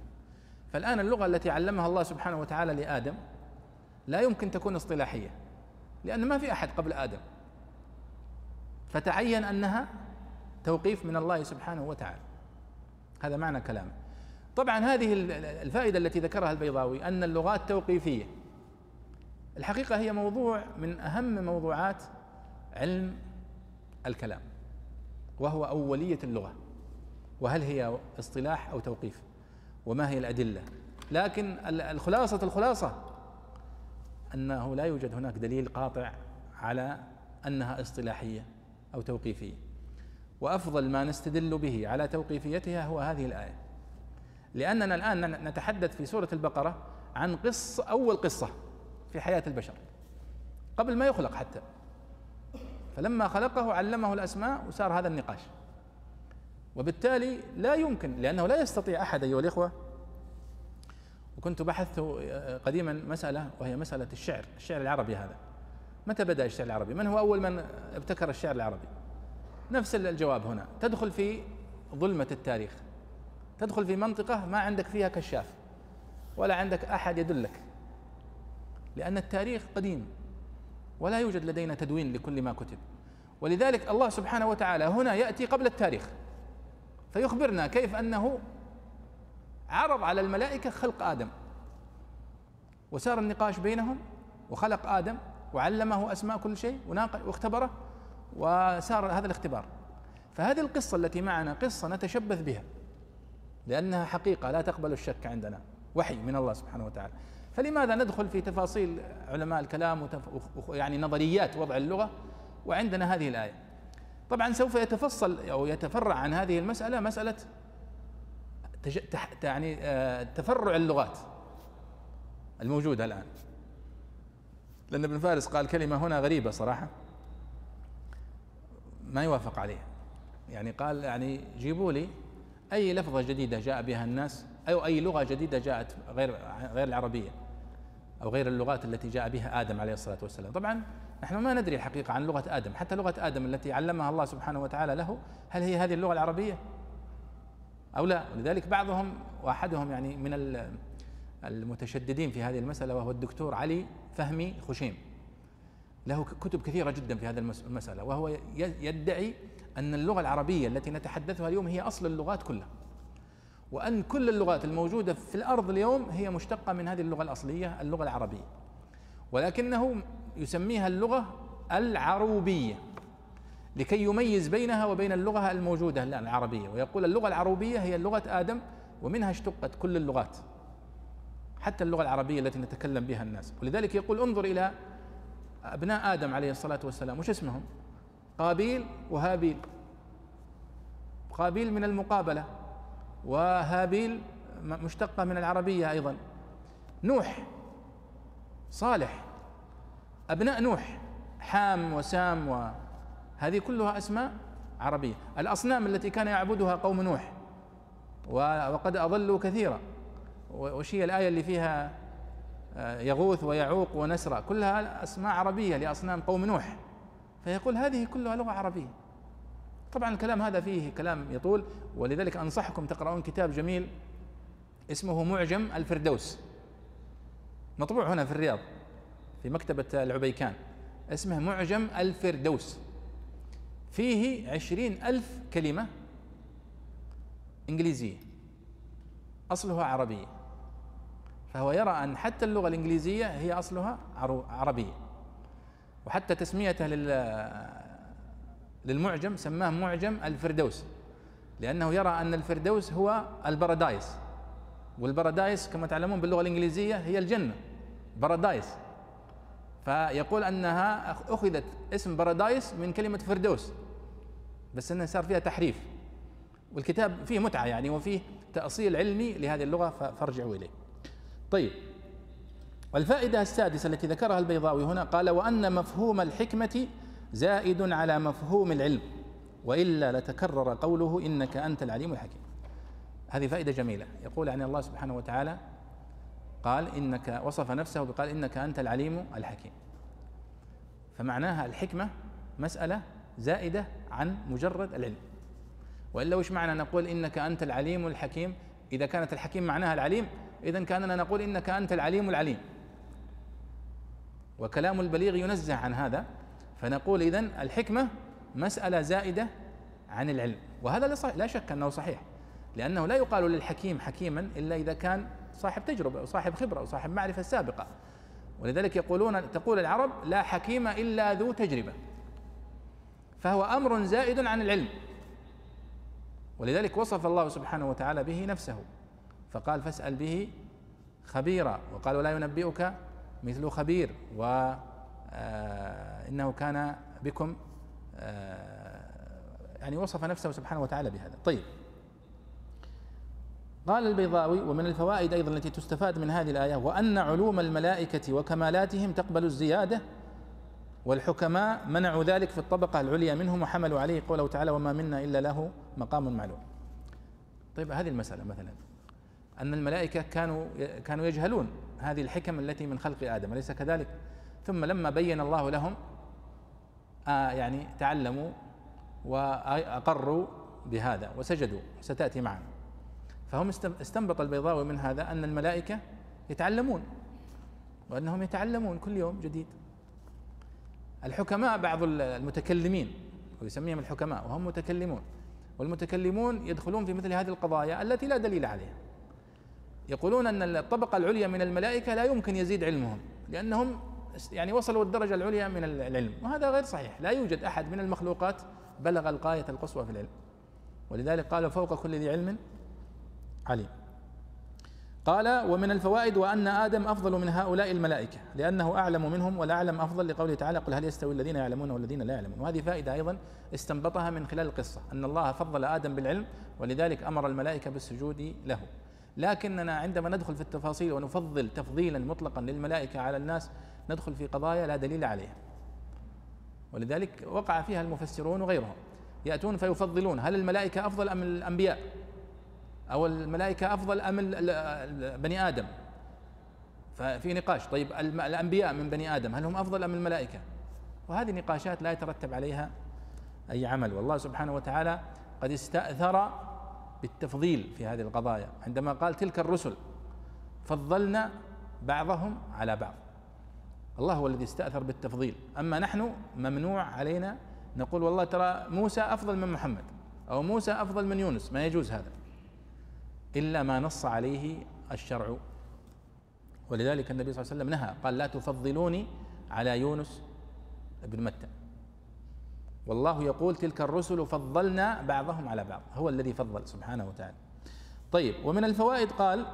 فالآن اللغة التي علمها الله سبحانه وتعالى لآدم لا يمكن تكون اصطلاحية لأن ما في أحد قبل آدم. فتعين أنها توقيف من الله سبحانه وتعالى. هذا معنى كلامه. طبعا هذه الفائدة التي ذكرها البيضاوي أن اللغات توقيفية. الحقيقة هي موضوع من أهم موضوعات علم الكلام وهو أولية اللغة. وهل هي اصطلاح أو توقيف وما هي الأدلة. لكن الخلاصة الخلاصة أنه لا يوجد هناك دليل قاطع على أنها اصطلاحية أو توقيفية. وأفضل ما نستدل به على توقيفيتها هو هذه الآية. لأننا الآن نتحدث في سورة البقرة عن قصه أول قصة في حياة البشر. قبل ما يخلق حتى. فلما خلقه علمه الأسماء وصار هذا النقاش. وبالتالي لا يمكن لأنه لا يستطيع أحد أيها الإخوة. وكنت بحثت قديما مسألة وهي مسألة الشعر الشعر العربي هذا. متى بدأ الشعر العربي؟ من هو أول من ابتكر الشعر العربي؟ نفس الجواب هنا. تدخل في ظلمة التاريخ. تدخل في منطقة ما عندك فيها كشاف ولا عندك أحد يدلك. لأن التاريخ قديم ولا يوجد لدينا تدوين لكل ما كتب. ولذلك الله سبحانه وتعالى هنا يأتي قبل التاريخ. فيخبرنا كيف أنه عرض على الملائكة خلق آدم. وسار النقاش بينهم وخلق آدم وعلمه أسماء كل شيء واختبره وسار هذا الاختبار. فهذه القصة التي معنا قصة نتشبث بها لأنها حقيقة لا تقبل الشك عندنا وحي من الله سبحانه وتعالى. فلماذا ندخل في تفاصيل علماء الكلام وتف... يعني نظريات وضع اللغة؟ وعندنا هذه الآية. طبعا سوف يتفصل أو يتفرع عن هذه تج... تح... يعني آه، تفرع اللغات الموجودة الآن. لأن ابن فارس قال كلمة هنا غريبة صراحة. ما يوافق عليها. يعني قال يعني جيبوا لي أي لفظة جديدة جاء بها الناس أو أي لغة جديدة جاءت غير غير العربية. أو غير اللغات التي جاء بها آدم عليه الصلاة والسلام. طبعا نحن ما ندري الحقيقة عن لغة آدم. حتى لغة آدم التي علمها الله سبحانه وتعالى له هل هي هذه اللغة العربية؟ أو لا؟ لذلك بعضهم وأحدهم يعني من المتشددين في هذه المسألة وهو الدكتور علي فهمي خشيم. له كتب كثيرة جدا في هذه المسألة وهو يدعي أن اللغة العربية التي نتحدثها اليوم هي أصل اللغات كلها. وأن كل اللغات الموجودة في الأرض اليوم هي مشتقة من هذه اللغة الأصلية اللغة العربية. ولكنه يسميها اللغة العروبية لكي يميز بينها وبين اللغة الموجودة الآن العربية. ويقول اللغة العروبية هي لغة آدم ومنها اشتقت كل اللغات حتى اللغة العربية التي نتكلم بها الناس. ولذلك يقول انظر إلى أبناء آدم عليه الصلاة والسلام. وش اسمهم؟ قابيل وهابيل. قابيل من المقابلة. وهابيل مشتقة من العربية أيضا. نوح صالح أبناء نوح حام وسام وهذه كلها أسماء عربية. الأصنام التي كان يعبدها قوم نوح وقد أضلوا كثيرا. وش هي الآية اللي فيها آه، يغوث ويعوق ونسرى؟ كلها أسماء عربية لأصنام قوم نوح. فيقول هذه كلها لغة عربية. طبعا الكلام هذا فيه كلام يطول ولذلك أنصحكم تقرؤون كتاب جميل اسمه معجم الفردوس. مطبوع هنا في الرياض في مكتبة العبيكان. اسمه معجم الفردوس. فيه عشرين ألف كلمة إنجليزية. أصلها عربية. فهو يرى أن حتى اللغة الإنجليزية هي أصلها عربية. وحتى تسميته للمعجم سماه معجم الفردوس لأنه يرى أن الفردوس هو ال paradise. وال paradise كما تعلمون باللغة الإنجليزية هي الجنة paradise فيقول أنها أخذت اسم paradise من كلمة فردوس بس أنه صار فيها تحريف. والكتاب فيه متعة يعني وفيه تأصيل علمي لهذه اللغة فارجعوا إليه. طيب. والفائدة السادسة التي ذكرها البيضاوي هنا قال وأن مفهوم الحكمة زائد على مفهوم العلم وإلا لتكرر قوله إنك أنت العليم الحكيم. هذه فائدة جميلة. يقول عن الله سبحانه وتعالى قال إنك وصف نفسه بقال إنك أنت العليم الحكيم. فمعناها الحكمة مسألة زائدة عن مجرد العلم. وإلا وش معنى نقول إنك أنت العليم الحكيم؟ إذا كانت الحكيم معناها العليم إذا كأننا نقول إنك أنت العليم العليم. وكلام البليغ ينزه عن هذا فنقول إذن الحكمة مسألة زائدة عن العلم. وهذا لا شك أنه صحيح لأنه لا يقال للحكيم حكيما إلا إذا كان صاحب تجربة وصاحب خبرة وصاحب معرفة سابقة. ولذلك يقولون تقول العرب لا حكيم إلا ذو تجربة فهو أمر زائد عن العلم. ولذلك وصف الله سبحانه وتعالى به نفسه فقال فاسأل به خبيرا وقال ولا ينبئك مثل خبير و آه، إنه كان بكم آه، يعني وصف نفسه سبحانه وتعالى بهذا. طيب. قال البيضاوي ومن الفوائد أيضا التي تستفاد من هذه الآية وأن علوم الملائكة وكمالاتهم تقبل الزيادة والحكماء منعوا ذلك في الطبقة العليا منهم وحملوا عليه قوله تعالى وما منا إلا له مقام معلوم. طيب هذه المسألة مثلا. أن الملائكة كانوا كانوا يجهلون هذه الحكم التي من خلق آدم أليس كذلك؟ ثم لما بين الله لهم يعني تعلموا وأقروا بهذا وسجدوا ستأتي معنا. فهم استنبط البيضاوي من هذا أن الملائكة يتعلمون وأنهم يتعلمون كل يوم جديد. الحكماء بعض المتكلمين ويسميهم الحكماء وهم متكلمون. والمتكلمون يدخلون في مثل هذه القضايا التي لا دليل عليها. يقولون أن الطبقة العليا من الملائكة لا يمكن يزيد علمهم لأنهم يعني وصلوا الدرجة العليا من العلم. وهذا غير صحيح. لا يوجد أحد من المخلوقات بلغ الغاية القصوى في العلم. ولذلك قال فوق كل ذي علم عليم. قال ومن الفوائد وأن آدم أفضل من هؤلاء الملائكة لأنه أعلم منهم والأعلم أفضل. لقوله تعالى قل هل يستوي الذين يعلمون والذين لا يعلمون. وهذه فائدة أيضا استنبطها من خلال القصة أن الله فضل آدم بالعلم ولذلك أمر الملائكة بالسجود له. لكننا عندما ندخل في التفاصيل ونفضل تفضيلا مطلقا للملائكة على الناس ندخل في قضايا لا دليل عليها. ولذلك وقع فيها المفسرون وغيرهم. يأتون فيفضلون هل الملائكة أفضل أم الأنبياء؟ أو الملائكة أفضل أم بني آدم؟ ففي نقاش طيب الأنبياء من بني آدم هل هم أفضل أم الملائكة؟ وهذه نقاشات لا يترتب عليها أي عمل. والله سبحانه وتعالى قد استأثر بالتفضيل في هذه القضايا. عندما قال تلك الرسل فضلنا بعضهم على بعض. الله هو الذي استأثر بالتفضيل. أما نحن ممنوع علينا نقول والله ترى موسى أفضل من محمد أو موسى أفضل من يونس ما يجوز هذا. إلا ما نص عليه الشرع. ولذلك النبي صلى الله عليه وسلم نهى قال لا تفضلوني على يونس بن متى. والله يقول تلك الرسل فضلنا بعضهم على بعض هو الذي فضل سبحانه وتعالى. طيب ومن الفوائد قال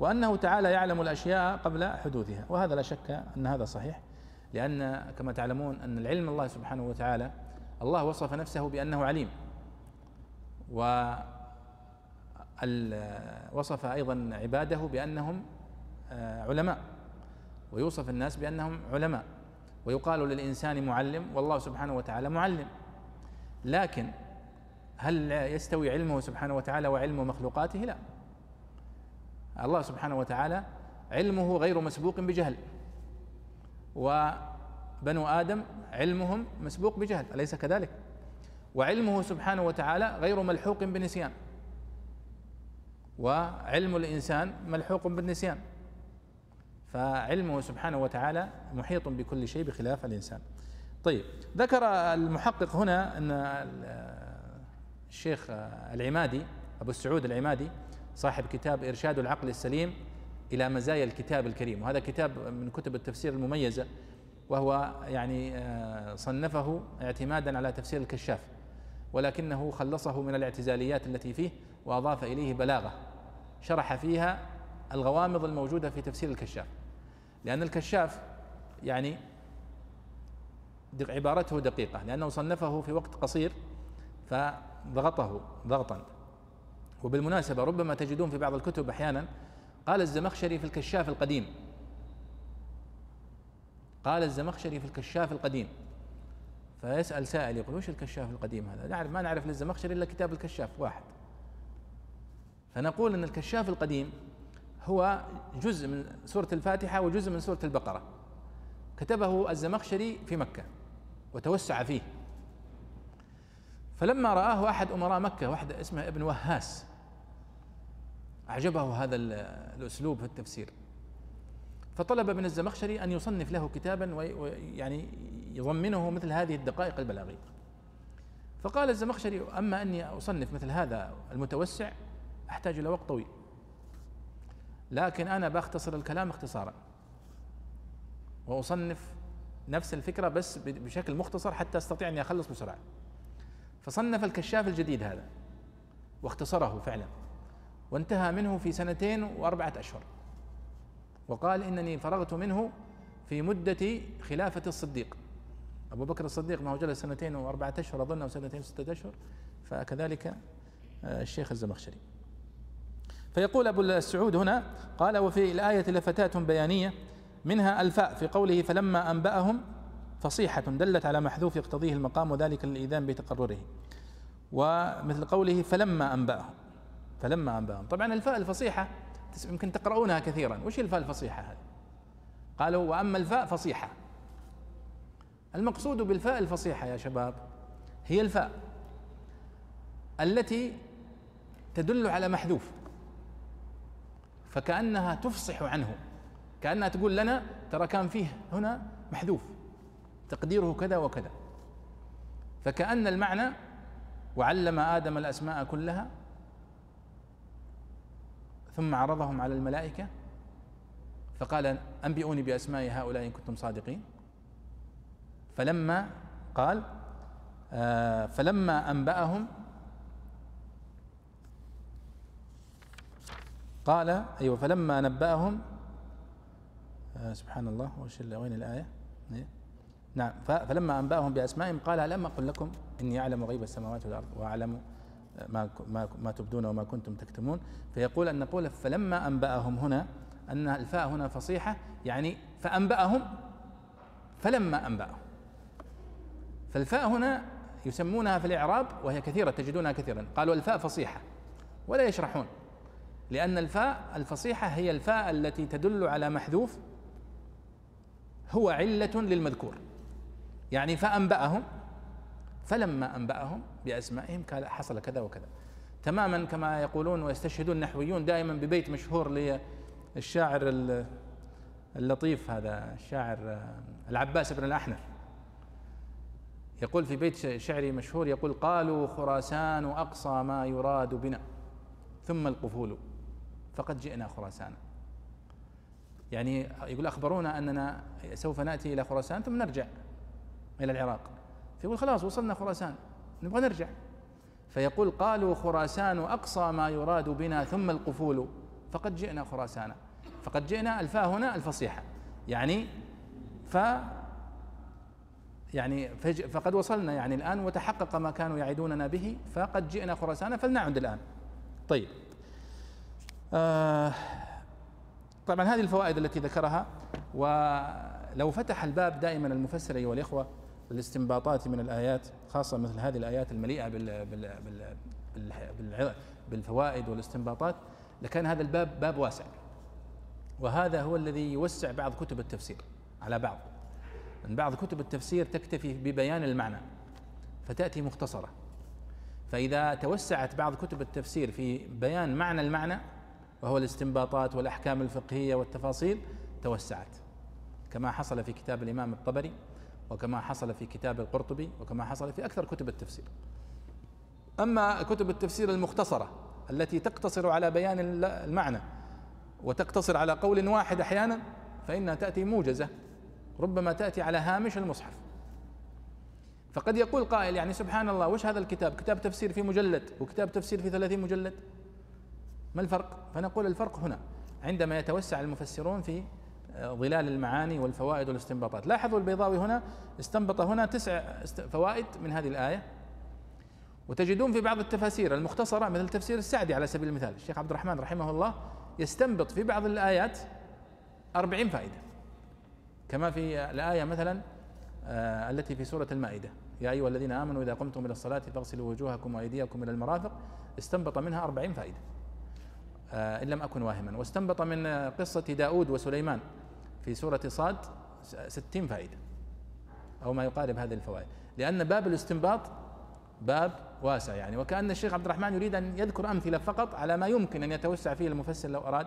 وأنه تعالى يعلم الأشياء قبل حدوثها. وهذا لا شك أن هذا صحيح لأن كما تعلمون أن العلم الله سبحانه وتعالى الله وصف نفسه بأنه عليم. و وصف أيضا عباده بأنهم آه، علماء. ويوصف الناس بأنهم علماء. ويقال للإنسان معلم والله سبحانه وتعالى معلم. لكن هل يستوي علمه سبحانه وتعالى وعلم مخلوقاته؟ لا. الله سبحانه وتعالى علمه غير مسبوق بجهل. وبنو آدم علمهم مسبوق بجهل أليس كذلك؟ وعلمه سبحانه وتعالى غير ملحوق بنسيان. وعلم الإنسان ملحوق بالنسيان. فعلمه سبحانه وتعالى محيط بكل شيء بخلاف الإنسان. طيب ذكر المحقق هنا أن الشيخ العمادي أبو السعود العمادي صاحب كتاب إرشاد العقل السليم إلى مزايا الكتاب الكريم. وهذا كتاب من كتب التفسير المميزة وهو يعني آه، صنفه اعتمادا على تفسير الكشاف ولكنه خلصه من الاعتزاليات التي فيه وأضاف إليه بلاغة شرح فيها الغوامض الموجودة في تفسير الكشاف. لأن الكشاف يعني عبارته دقيقة لأنه صنفه في وقت قصير فضغطه ضغطا. وبالمناسبة ربما تجدون في بعض الكتب أحيانا قال الزمخشري في الكشاف القديم. قال الزمخشري في الكشاف القديم. فيسأل سائل يقول وش الكشاف القديم هذا؟ نعرف ما نعرف للزمخشري إلا كتاب الكشاف واحد. فنقول أن الكشاف القديم هو جزء من سورة الفاتحة وجزء من سورة البقرة. كتبه الزمخشري في مكة وتوسع فيه. فلما رآه أحد أمراء مكة واحد اسمه ابن وهاس أعجبه هذا الأسلوب في التفسير. فطلب من الزمخشري أن يصنف له كتابا ويعني يضمنه مثل هذه الدقائق البلاغية. فقال الزمخشري أما أني أصنف مثل هذا المتوسع أحتاج إلى وقت طويل. لكن أنا بختصر الكلام اختصارا. وأصنف نفس الفكرة بس بشكل مختصر حتى أستطيع أني أخلص بسرعة. فصنف الكشاف الجديد هذا واختصره فعلا. وانتهى منه في سنتين وأربعة أشهر. وقال إنني فرغت منه في مدة خلافة الصديق. أبو بكر الصديق ما هو جلس سنتين وأربعة أشهر أظن أو سنتين وستة أشهر. فكذلك آه، الشيخ الزمخشري. فيقول أبو السعود هنا قال وفي الآية لفتات بيانية منها ألفاء في قوله فلما أنبأهم فصيحة دلت على محذوف يقتضيه المقام وذلك للإيذان بتقرره. ومثل قوله فلما أنبأهم فلما أنبأهم. طبعا الفاء الفصيحة يمكن تقرؤونها كثيرا. وش الفاء الفصيحة هذه؟ قالوا وأما الفاء فصيحة. المقصود بالفاء الفصيحة يا شباب هي الفاء التي تدل على محذوف. فكأنها تفصح عنه. كأنها تقول لنا ترى كان فيه هنا محذوف. تقديره كذا وكذا. فكأن المعنى وعلم آدم الأسماء كلها ثم عرضهم على الملائكة فقال أنبئوني بأسماء هؤلاء إن كنتم صادقين فلما قال آه فلما أنبأهم قال أيوة فلما نبأهم آه سبحان الله وش وين الآية إيه؟ نعم فلما أنبأهم بأسمائهم قال ألم أقل لكم إني أعلم غيب السماوات والأرض وأعلم ما ما ما تبدون وما كنتم تكتمون فيقول أن نقول فلما أنبأهم هنا أن الفاء هنا فصيحة يعني فأنبأهم فلما أنبأهم. فالفاء هنا يسمونها في الإعراب وهي كثيرة تجدونها كثيرا. قالوا الفاء فصيحة ولا يشرحون لأن الفاء الفصيحة هي الفاء التي تدل على محذوف هو علة للمذكور. يعني فأنبأهم فلما أنبأهم بأسمائهم قال حصل كذا وكذا. تماما كما يقولون ويستشهدون النحويون دائما ببيت مشهور للشاعر اللطيف هذا الشاعر العباس بن الأحنف. يقول في بيت شعري مشهور يقول قالوا خراسان أقصى ما يراد بنا ثم القفول فقد جئنا خراسان. يعني يقول أخبرونا أننا سوف نأتي إلى خراسان ثم نرجع إلى العراق. فيقول خلاص وصلنا خراسان نبغى نرجع. فيقول قالوا خراسان أقصى ما يراد بنا ثم القفول فقد جئنا خراسان. فقد جئنا الفاء هنا الفصيحة. يعني ف يعني فقد وصلنا يعني الآن وتحقق ما كانوا يعدوننا به فقد جئنا خراسان فلنعد الآن. طيب. آه طبعا هذه الفوائد التي ذكرها ولو فتح الباب دائما المفسر أيها الإخوة بالاستنباطات من الآيات خاصة مثل هذه الآيات المليئة بال بال بال بالفوائد والاستنباطات لكان هذا الباب باب واسع. وهذا هو الذي يوسع بعض كتب التفسير على بعض. من بعض كتب التفسير تكتفي ببيان المعنى فتأتي مختصرة. فإذا توسعت بعض كتب التفسير في بيان معنى المعنى وهو الاستنباطات والأحكام الفقهية والتفاصيل توسعت. كما حصل في كتاب الإمام الطبري وكما حصل في كتاب القرطبي وكما حصل في أكثر كتب التفسير. أما كتب التفسير المختصرة التي تقتصر على بيان المعنى وتقتصر على قول واحد أحيانا فإنها تأتي موجزة ربما تأتي على هامش المصحف. فقد يقول قائل يعني سبحان الله وش هذا الكتاب؟ كتاب تفسير في مجلد وكتاب تفسير في ثلاثين مجلد؟ ما الفرق؟ فنقول الفرق هنا. عندما يتوسع المفسرون في ظلال المعاني والفوائد والاستنباطات. لاحظوا البيضاوي هنا استنبط هنا تسع فوائد من هذه الآية. وتجدون في بعض التفاسير المختصرة مثل تفسير السعدي على سبيل المثال. الشيخ عبد الرحمن رحمه الله يستنبط في بعض الآيات أربعين فائدة. كما في الآية مثلا آه التي في سورة المائدة. يا أيها الذين آمنوا إذا قمتم إلى الصلاة فاغسلوا وجوهكم وأيديكم إلى المرافق. استنبط منها أربعين فائدة. آه إن لم أكن واهما. واستنبط من قصة داود وسليمان. في سورة صاد ستين فائدة أو ما يقارب هذه الفوائد. لأن باب الاستنباط باب واسع يعني وكأن الشيخ عبد الرحمن يريد أن يذكر أمثلة فقط على ما يمكن أن يتوسع فيه المفسر لو أراد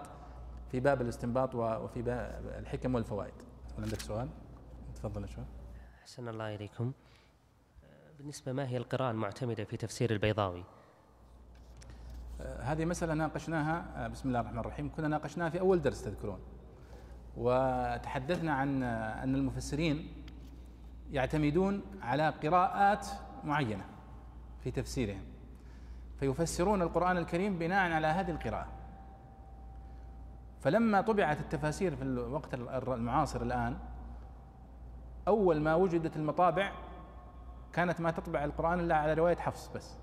في باب الاستنباط وفي باب الحكم والفوائد. عندك سؤال؟ تفضل شو أحسن الله إليكم. بالنسبة ما هي القراءة المعتمدة في تفسير البيضاوي؟ آه، هذه مسألة ناقشناها آه، بسم الله الرحمن الرحيم. كنا ناقشناها في أول درس تذكرون. وتحدثنا عن أن المفسرين يعتمدون على قراءات معينة في تفسيرهم فيفسرون القرآن الكريم بناء على هذه القراءة. فلما طبعت التفاسير في الوقت المعاصر الآن أول ما وجدت المطابع كانت ما تطبع القرآن إلا على رواية حفص بس.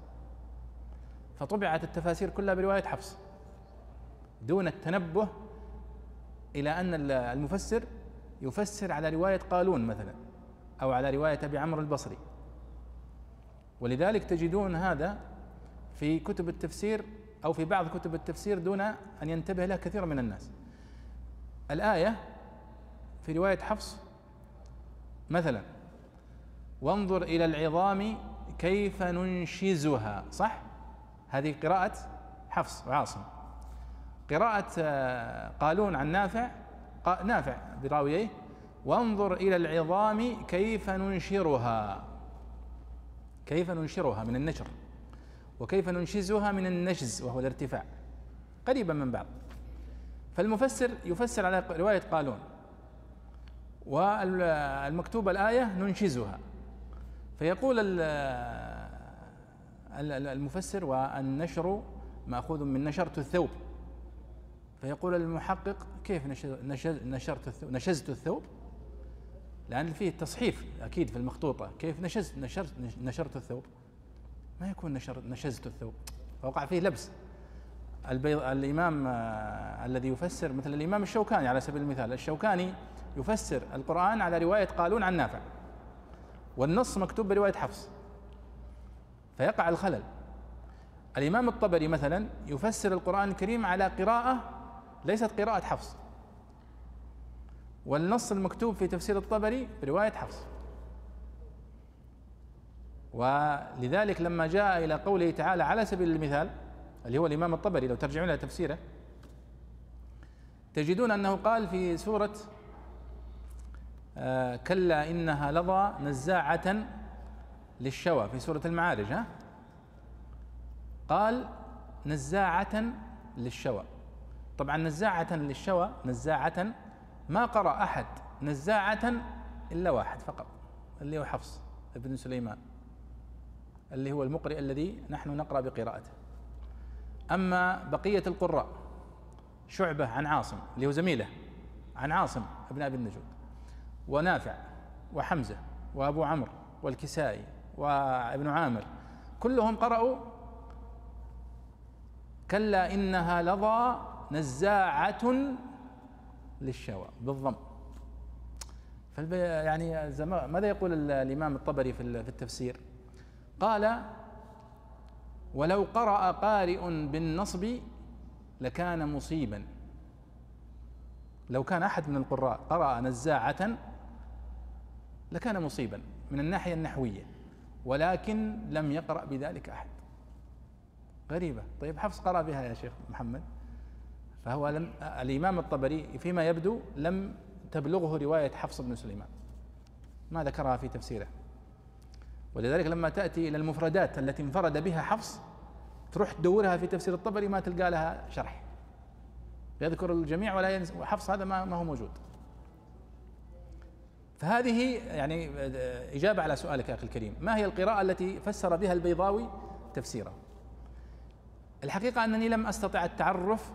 فطبعت التفاسير كلها برواية حفص دون التنبه إلى أن المفسر يفسر على رواية قالون مثلا أو على رواية أبي عمرو البصري. ولذلك تجدون هذا في كتب التفسير أو في بعض كتب التفسير دون أن ينتبه له كثير من الناس. الآية في رواية حفص مثلا وانظر إلى العظام كيف ننشزها. صح؟ هذه قراءة حفص وعاصم قراءة آه، قالون عن نافع نافع براويه وانظر إلى العظام كيف ننشرها. كيف ننشرها من النشر؟ وكيف ننشزها من النشز وهو الارتفاع. قريبا من بعض. فالمفسر يفسر على رواية قالون. والمكتوبة الآية ننشزها. فيقول المفسر والنشر مأخوذ من نشرت الثوب. فيقول المحقق كيف نشرت نشزت الثوب؟ لأن فيه تصحيف أكيد في المخطوطة. كيف نشزت نشرت نشرت الثوب؟ ما يكون نشر نشزت الثوب. فوقع فيه لبس. البيض الإمام آه الذي يفسر مثل الإمام الشوكاني على سبيل المثال. الشوكاني يفسر القرآن على رواية قالون عن نافع. والنص مكتوب برواية حفص. فيقع الخلل. الإمام الطبري مثلا يفسر القرآن الكريم على قراءة ليست قراءة حفص. والنص المكتوب في تفسير الطبري برواية حفص. ولذلك لما جاء إلى قوله تعالى على سبيل المثال اللي هو الإمام الطبري لو ترجعون إلى تفسيره تجدون أنه قال في سورة آه كلا إنها لظى نزاعة للشوى في سورة المعارج ها؟ قال نزاعة للشوى. طبعا نزاعة للشوى نزاعة ما قرأ أحد نزاعة إلا واحد فقط اللي هو حفص ابن سليمان اللي هو المقرئ الذي نحن نقرأ بقراءته. أما بقية القراء شعبة عن عاصم اللي هو زميله عن عاصم ابن أبي النجود ونافع وحمزة وأبو عمرو والكسائي وابن عامر كلهم قرأوا كلا إنها لظى نزاعة للشوى بالضم. يعني ماذا يقول الإمام الطبري في التفسير؟ قال ولو قرأ قارئ بالنصب لكان مصيبا. لو كان أحد من القراء قرأ نزاعة لكان مصيبا من الناحية النحوية ولكن لم يقرأ بذلك أحد. غريبة. طيب حفص قرأ بها يا شيخ محمد. فهو لم الإمام الطبري فيما يبدو لم تبلغه رواية حفص بن سليمان. ما ذكرها في تفسيره. ولذلك لما تأتي إلى المفردات التي انفرد بها حفص تروح تدورها في تفسير الطبري ما تلقى لها شرح. يذكر الجميع ولا ينسى وحفص هذا ما, هو موجود. فهذه يعني إجابة على سؤالك يا أخي الكريم. ما هي القراءة التي فسر بها البيضاوي تفسيره؟ الحقيقة أنني لم أستطع التعرف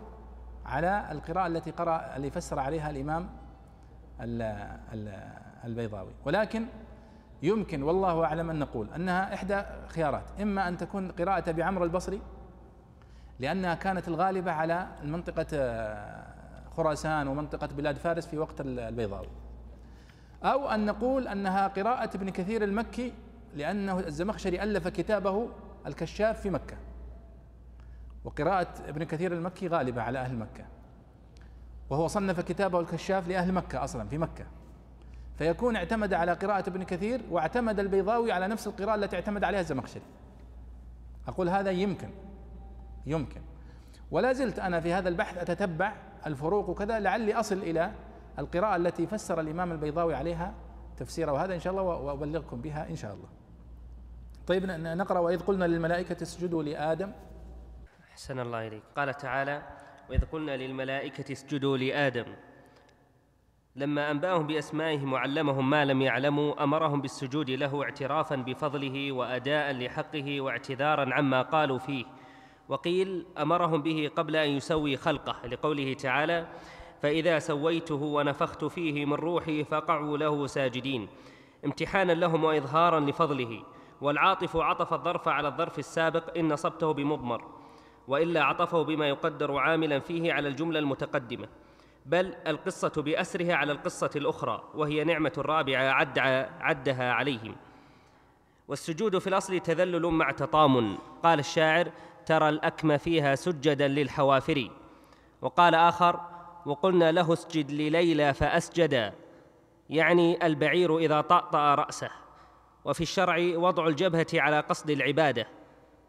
على القراءة التي قرأ اللي فسر عليها الإمام البيضاوي. ولكن يمكن والله أعلم أن نقول أنها إحدى خيارات. إما أن تكون قراءة بعمر البصري لأنها كانت الغالبة على منطقة آه، خراسان ومنطقة بلاد فارس في وقت البيضاوي. أو أن نقول أنها قراءة ابن كثير المكي لأنه الزمخشري ألف كتابه الكشاف في مكة. وقراءة ابن كثير المكي غالبة على أهل مكة. وهو صنف كتابه الكشاف لأهل مكة أصلا في مكة. فيكون اعتمد على قراءة ابن كثير واعتمد البيضاوي على نفس القراءة التي اعتمد عليها الزمخشري. أقول هذا يمكن يمكن. ولا زلت أنا في هذا البحث أتتبع الفروق وكذا لعلي أصل إلى القراءة التي فسر الإمام البيضاوي عليها تفسيره وهذا إن شاء الله وأبلغكم بها إن شاء الله. طيب نقرأ وإذ قلنا للملائكة اسجدوا لآدم. أحسن الله إليك. قال تعالى وإذ قلنا للملائكة اسجدوا لآدم. لما أنبأهم بأسمائهم وعلمهم ما لم يعلموا أمرهم بالسجود له اعترافا بفضله وأداء لحقه واعتذارا عما قالوا فيه. وقيل أمرهم به قبل أن يسوي خلقه لقوله تعالى فإذا سويته ونفخت فيه من روحي فقعوا له ساجدين. امتحانا لهم وإظهارا لفضله. والعاطف عطف الظرف على الظرف السابق إن نصبته بمضمر. وإلا عطفه بما يقدر عاملا فيه على الجملة المتقدمة. بل القصة بأسرها على القصة الأخرى وهي نعمة رابعة عد عدها عليهم. والسجود في الأصل تذلل مع تطامن. قال الشاعر ترى الأكم فيها سجدا للحوافر وقال آخر وقلنا له اسجد لليلى فأسجدا يعني البعير إذا طأطأ رأسه. وفي الشرع وضع الجبهة على قصد العبادة.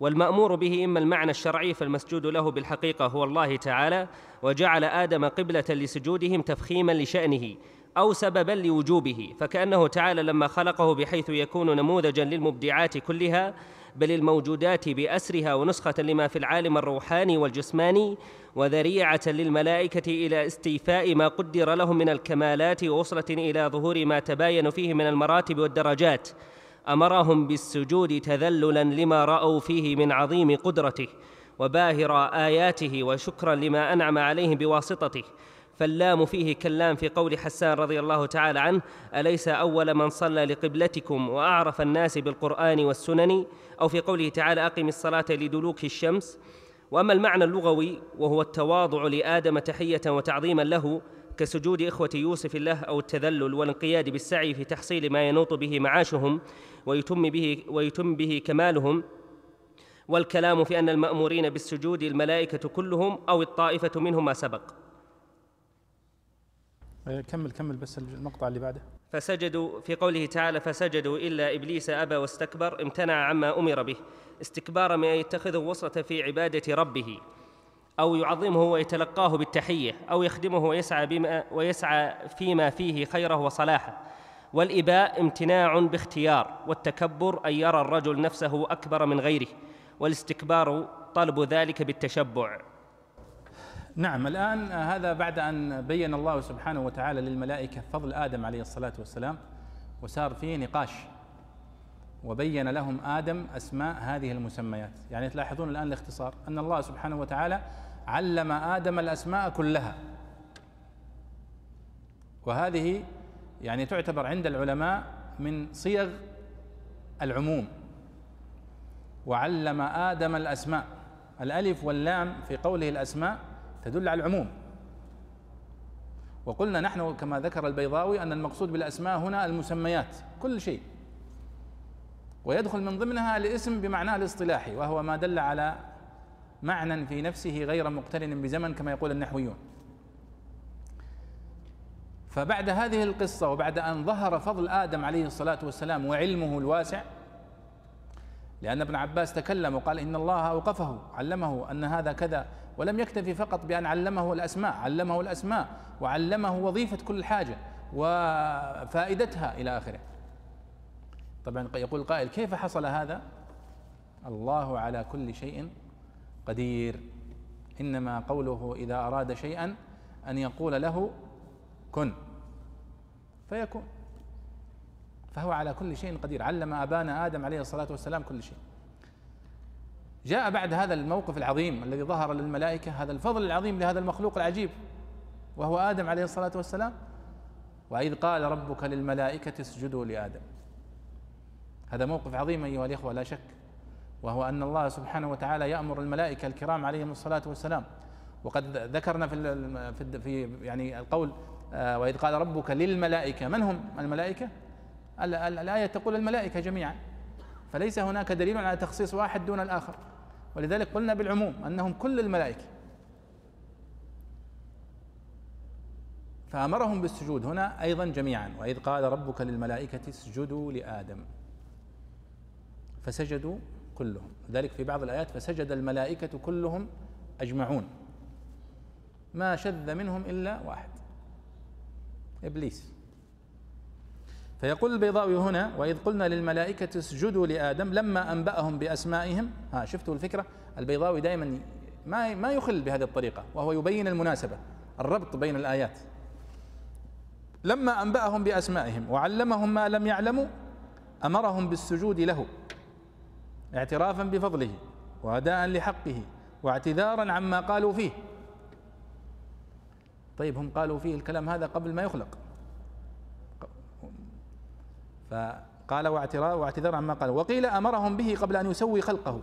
والمأمور به إما المعنى الشرعي فالمسجود له بالحقيقة هو الله تعالى وجعل آدم قبلة لسجودهم تفخيما لشأنه أو سببا لوجوبه فكأنه تعالى لما خلقه بحيث يكون نموذجا للمبدعات كلها بل الموجودات بأسرها ونسخة لما في العالم الروحاني والجسماني وذريعة للملائكة إلى استيفاء ما قدر لهم من الكمالات ووصلة إلى ظهور ما تباين فيه من المراتب والدرجات. أمرهم بالسجود تذللا لما رأوا فيه من عظيم قدرته وباهر آياته وشكرا لما أنعم عليهم بواسطته. فاللام فيه كاللام في قول حسان رضي الله تعالى عنه أليس أول من صلى لقبلتكم وأعرف الناس بالقرآن والسنن؟ أو في قوله تعالى أقم الصلاة لدلوك الشمس. وأما المعنى اللغوي وهو التواضع لآدم تحية وتعظيما له كسجود إخوة يوسف الله أو التذلل والانقياد بالسعي في تحصيل ما ينوط به معاشهم ويتم به ويتم به كمالهم والكلام في أن المأمورين بالسجود الملائكة كلهم أو الطائفة منهم ما سبق. كمل كمل بس المقطع اللي بعده فسجدوا في قوله تعالى فسجدوا إلا إبليس أبى واستكبر امتنع عما أمر به. استكبارا من أن يتخذه وصلة في عبادة ربه. أو يعظمه ويتلقاه بالتحية أو يخدمه ويسعى بما ويسعى فيما فيه خيره وصلاحه. والإباء امتناع باختيار والتكبر أن يرى الرجل نفسه أكبر من غيره والاستكبار طلب ذلك بالتشبع. نعم الآن هذا بعد أن بين الله سبحانه وتعالى للملائكة فضل آدم عليه الصلاة والسلام وصار فيه نقاش وبين لهم آدم أسماء هذه المسميات. يعني تلاحظون الآن الاختصار أن الله سبحانه وتعالى علم آدم الأسماء كلها. وهذه يعني تعتبر عند العلماء من صيغ العموم. وعلم آدم الأسماء. الألف واللام في قوله الأسماء تدل على العموم. وقلنا نحن كما ذكر البيضاوي أن المقصود بالأسماء هنا المسميات كل شيء. ويدخل من ضمنها الاسم بمعناه الاصطلاحي وهو ما دل على معنى في نفسه غير مقترن بزمن كما يقول النحويون. فبعد هذه القصة وبعد أن ظهر فضل آدم عليه الصلاة والسلام وعلمه الواسع لأن ابن عباس تكلم وقال إن الله أوقفه علمه أن هذا كذا ولم يكتفي فقط بأن علمه الأسماء علمه الأسماء وعلمه وظيفة كل حاجة وفائدتها إلى آخره. طبعا يقول القائل كيف حصل هذا؟ الله على كل شيء قدير. إنما قوله إذا أراد شيئا أن يقول له كن. فيكون. فهو على كل شيء قدير. علم أبانا آدم عليه الصلاة والسلام كل شيء. جاء بعد هذا الموقف العظيم الذي ظهر للملائكة هذا الفضل العظيم لهذا المخلوق العجيب. وهو آدم عليه الصلاة والسلام. وإذ قال ربك للملائكة اسجدوا لآدم. هذا موقف عظيم أيها الإخوة لا شك. وهو أن الله سبحانه وتعالى يأمر الملائكة الكرام عليهم الصلاة والسلام. وقد ذكرنا في في يعني القول آه، وإذ قال ربك للملائكة من هم؟ الملائكة؟ الآية تقول الملائكة جميعا. فليس هناك دليل على تخصيص واحد دون الآخر. ولذلك قلنا بالعموم أنهم كل الملائكة. فأمرهم بالسجود هنا أيضا جميعا. وإذ قال ربك للملائكة اسجدوا لآدم. فسجدوا كلهم. ذلك في بعض الآيات فسجد الملائكة كلهم أجمعون. ما شذ منهم إلا واحد. إبليس. فيقول البيضاوي هنا وإذ قلنا للملائكة اسجدوا لآدم لما أنبأهم بأسمائهم. ها شفتوا الفكرة؟ البيضاوي دائما ما ما يخل بهذه الطريقة وهو يبين المناسبة الربط بين الآيات. لما أنبأهم بأسمائهم وعلمهم ما لم يعلموا أمرهم بالسجود له. اعترافا بفضله واداء لحقه واعتذارا عما قالوا فيه. طيب هم قالوا فيه الكلام هذا قبل ما يخلق. فقال واعتراف واعتذار عما قالوا وقيل أمرهم به قبل أن يسوي خلقه.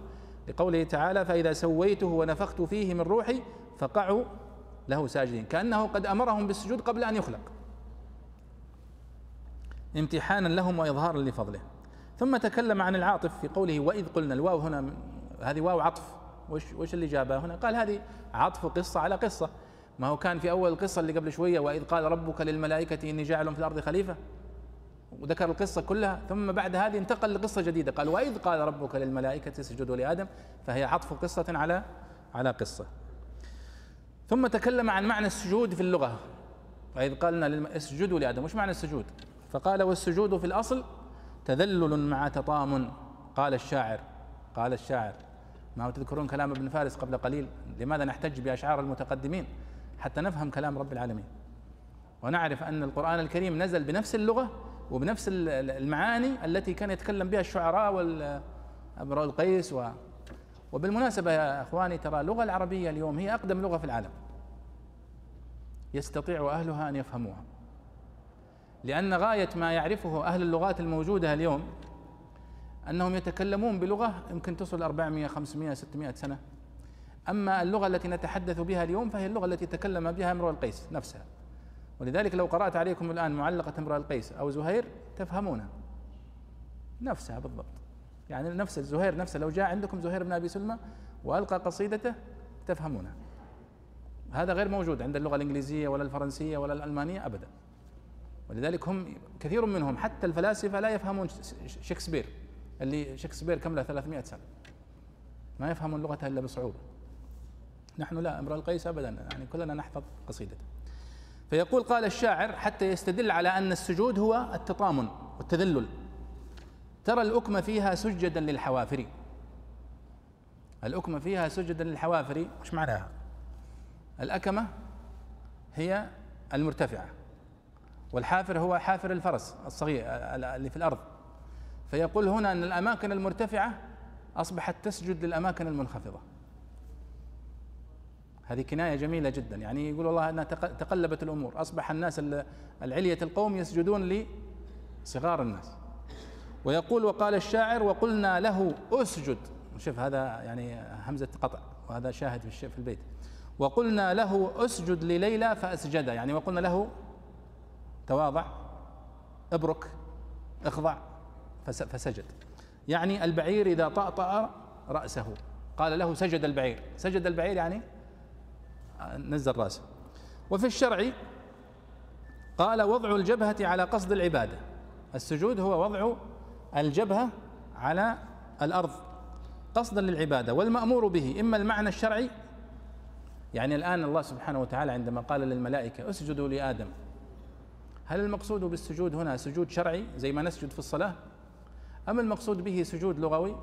لقوله تعالى فإذا سويته ونفخت فيه من روحي فقعوا له ساجدين. كأنه قد أمرهم بالسجود قبل أن يخلق. امتحانا لهم واظهارا لفضله. ثم تكلم عن العاطف في قوله وإذ قلنا الواو هنا هذه واو عطف. وش وش اللي جابها هنا؟ قال هذه عطف قصة على قصة. ما هو كان في أول القصة اللي قبل شوية وإذ قال ربك للملائكة إني جاعل في الأرض خليفة. وذكر القصة كلها. ثم بعد هذه انتقل لقصة جديدة. قال وإذ قال ربك للملائكة اسجدوا لآدم. فهي عطف قصة على على قصة. ثم تكلم عن معنى السجود في اللغة. وإذ قالنا اسجدوا لآدم. وش معنى السجود؟ فقال والسجود في الأصل تذلل مع تطامن قال الشاعر قال الشاعر ما هو تذكرون كلام ابن فارس قبل قليل؟ لماذا نحتج بأشعار المتقدمين حتى نفهم كلام رب العالمين؟ ونعرف أن القرآن الكريم نزل بنفس اللغة وبنفس المعاني التي كان يتكلم بها الشعراء والأمراء القيس وبالمناسبة يا أخواني ترى اللغة العربية اليوم هي أقدم لغة في العالم. يستطيع أهلها أن يفهموها. لأن غاية ما يعرفه أهل اللغات الموجودة اليوم أنهم يتكلمون بلغة يمكن تصل 400 500 600 سنة. أما اللغة التي نتحدث بها اليوم فهي اللغة التي تكلم بها امرؤ القيس نفسها. ولذلك لو قرأت عليكم الآن معلقة امرؤ القيس أو زهير تفهمونها نفسها بالضبط. يعني نفس الزهير نفسه لو جاء عندكم زهير بن أبي سلمى وألقى قصيدته تفهمونها هذا غير موجود عند اللغة الإنجليزية ولا الفرنسية ولا الألمانية أبدا. ولذلك هم كثير منهم حتى الفلاسفة لا يفهمون شكسبير اللي شكسبير كم له؟ 300 سنة. ما يفهمون لغتها إلا بصعوبة. نحن لا امرؤ القيس أبدا يعني كلنا نحفظ قصيدته. فيقول قال الشاعر حتى يستدل على أن السجود هو التطامن والتذلل. ترى الأكمة فيها سجدا للحوافر الأكمة فيها سجدا للحوافر وش معناها؟ الأكمة هي المرتفعة. والحافر هو حافر الفرس الصغير اللي في الأرض. فيقول هنا أن الأماكن المرتفعة أصبحت تسجد للأماكن المنخفضة. هذه كناية جميلة جدا. يعني يقول والله أنها تقلبت الأمور. أصبح الناس العلية القوم يسجدون لصغار الناس. ويقول وقال الشاعر وقلنا له أسجد. شوف هذا يعني همزة قطع وهذا شاهد في البيت. وقلنا له أسجد لليلى فأسجد. يعني وقلنا له تواضع ابرك اخضع فسجد. يعني البعير إذا طأطأ رأسه. قال له سجد البعير. سجد البعير يعني نزل رأسه. وفي الشرع قال وضع الجبهة على قصد العبادة. السجود هو وضع الجبهة على الأرض. قصدا للعبادة والمأمور به. إما المعنى الشرعي يعني الآن الله سبحانه وتعالى عندما قال للملائكة اسجدوا لآدم. هل المقصود بالسجود هنا سجود شرعي زي ما نسجد في الصلاة؟ أم المقصود به سجود لغوي؟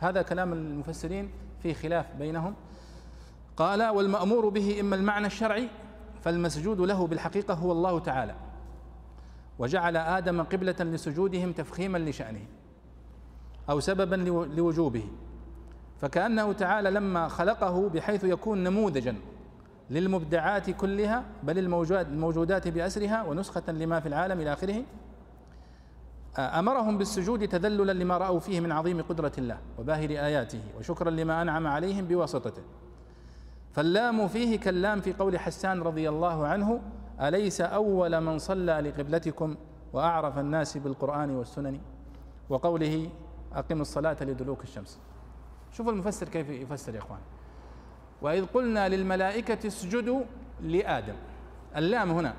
هذا كلام المفسرين في خلاف بينهم. قال والمأمور به إما المعنى الشرعي فالمسجود له بالحقيقة هو الله تعالى. وجعل آدم قبلة لسجودهم تفخيما لشأنه أو سببا لوجوبه. فكأنه تعالى لما خلقه بحيث يكون نموذجا. للمبدعات كلها بل الموجودات بأسرها ونسخة لما في العالم إلى آخره أمرهم بالسجود تذللا لما رأوا فيه من عظيم قدرة الله وباهر آياته وشكرا لما أنعم عليهم بواسطته. فاللام فيه كاللام في قول حسان رضي الله عنه أليس أول من صلى لقبلتكم وأعرف الناس بالقرآن والسنن؟ وقوله أقم الصلاة لدلوك الشمس. شوفوا المفسر كيف يفسر يا إخوان. وإذ قلنا للملائكة اسجدوا لآدم. اللام هنا.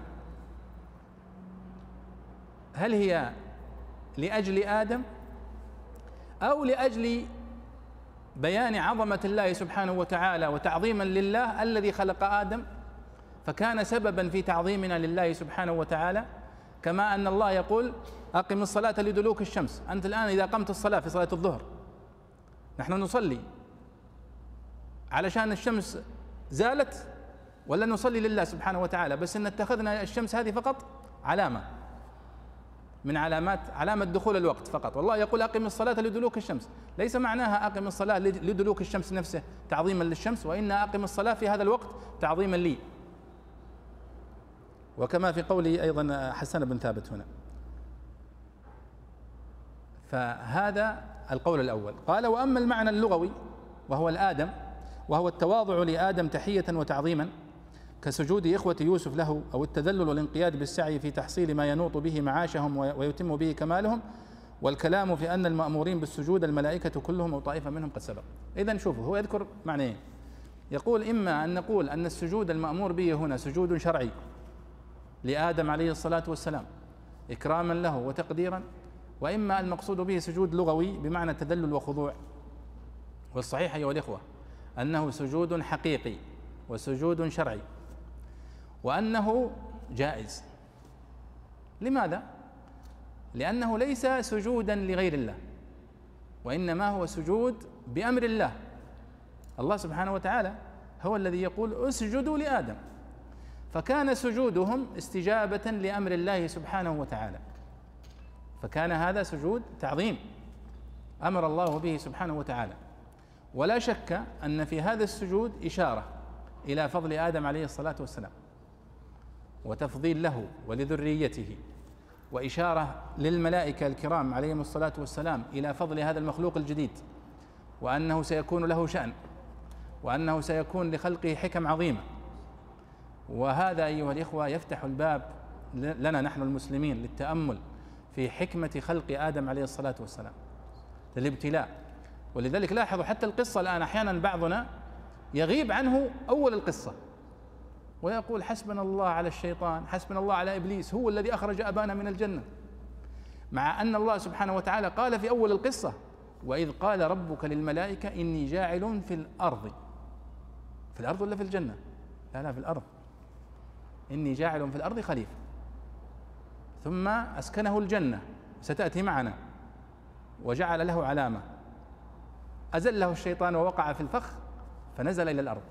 هل هي لأجل آدم أو لأجل بيان عظمة الله سبحانه وتعالى وتعظيما لله الذي خلق آدم؟ فكان سببا في تعظيمنا لله سبحانه وتعالى كما أن الله يقول أقم الصلاة لدلوك الشمس. أنت الآن إذا قمت الصلاة في صلاة الظهر نحن نصلي. علشان الشمس زالت ولا نصلي لله سبحانه وتعالى بس إن اتخذنا الشمس هذه فقط علامة. من علامات علامة دخول الوقت فقط. والله يقول أقم الصلاة لدلوك الشمس. ليس معناها أقم الصلاة لدلوك الشمس نفسه تعظيما للشمس وإن أقم الصلاة في هذا الوقت تعظيما لي. وكما في قوله أيضا حسن بن ثابت هنا. فهذا القول الأول. قال وأما المعنى اللغوي وهو الآدم وهو التواضع لآدم تحية وتعظيما كسجود إخوة يوسف له أو التذلل والانقياد بالسعي في تحصيل ما ينوط به معاشهم ويتم به كمالهم والكلام في أن المأمورين بالسجود الملائكة كلهم أو طائفة منهم قد سبق. إذا شوفوا هو يذكر معنيين. يقول إما أن نقول أن السجود المأمور به هنا سجود شرعي لآدم عليه الصلاة والسلام إكراما له وتقديرا وإما المقصود به سجود لغوي بمعنى تذلل وخضوع. والصحيح أيها الإخوة أنه سجود حقيقي وسجود شرعي وأنه جائز. لماذا؟ لأنه ليس سجودا لغير الله وإنما هو سجود بأمر الله. الله سبحانه وتعالى هو الذي يقول اسجدوا لآدم. فكان سجودهم استجابة لأمر الله سبحانه وتعالى. فكان هذا سجود تعظيم أمر الله به سبحانه وتعالى. ولا شك أن في هذا السجود إشارة إلى فضل آدم عليه الصلاة والسلام وتفضيل له ولذريته وإشارة للملائكة الكرام عليهم الصلاة والسلام إلى فضل هذا المخلوق الجديد وأنه سيكون له شأن وأنه سيكون لخلقه حكم عظيمة. وهذا أيها الإخوة يفتح الباب لنا نحن المسلمين للتأمل في حكمة خلق آدم عليه الصلاة والسلام للابتلاء. ولذلك لاحظوا حتى القصة الآن أحيانا بعضنا يغيب عنه أول القصة ويقول حسبنا الله على الشيطان حسبنا الله على إبليس هو الذي أخرج أبانا من الجنة. مع أن الله سبحانه وتعالى قال في أول القصة وإذ قال ربك للملائكة إني جاعل في الأرض. في الأرض ولا في الجنة؟ لا لا في الأرض. إني جاعل في الأرض خليفة. ثم أسكنه الجنة ستأتي معنا. وجعل له علامة. أزله الشيطان ووقع في الفخ فنزل إلى الأرض.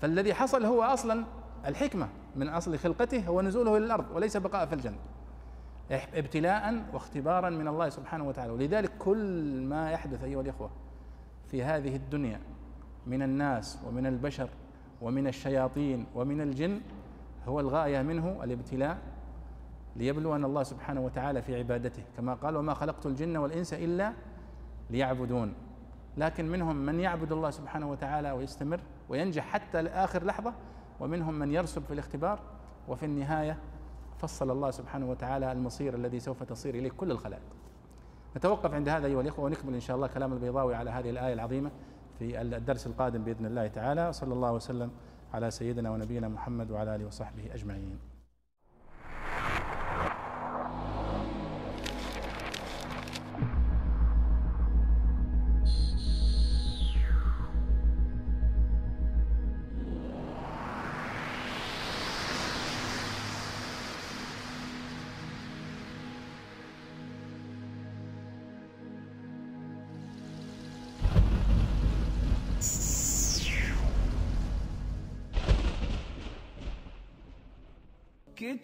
فالذي حصل هو أصلا الحكمة من أصل خلقته هو نزوله إلى الأرض وليس بقاء في الجنة. ابتلاء واختبارا من الله سبحانه وتعالى. ولذلك كل ما يحدث أيها الإخوة في هذه الدنيا من الناس ومن البشر ومن الشياطين ومن الجن هو الغاية منه الابتلاء ليبلون الله سبحانه وتعالى في عبادته. كما قال وما خلقت الجن والإنس إلا ليعبدون. لكن منهم من يعبد الله سبحانه وتعالى ويستمر وينجح حتى لآخر لحظة ومنهم من يرسب في الاختبار وفي النهاية فصل الله سبحانه وتعالى المصير الذي سوف تصير إليه كل الخلائق. نتوقف عند هذا أيها الإخوة ونكمل إن شاء الله كلام البيضاوي على هذه الآية العظيمة في الدرس القادم بإذن الله تعالى. صلى الله وسلم على سيدنا ونبينا محمد وعلى آله وصحبه أجمعين.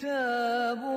كتاب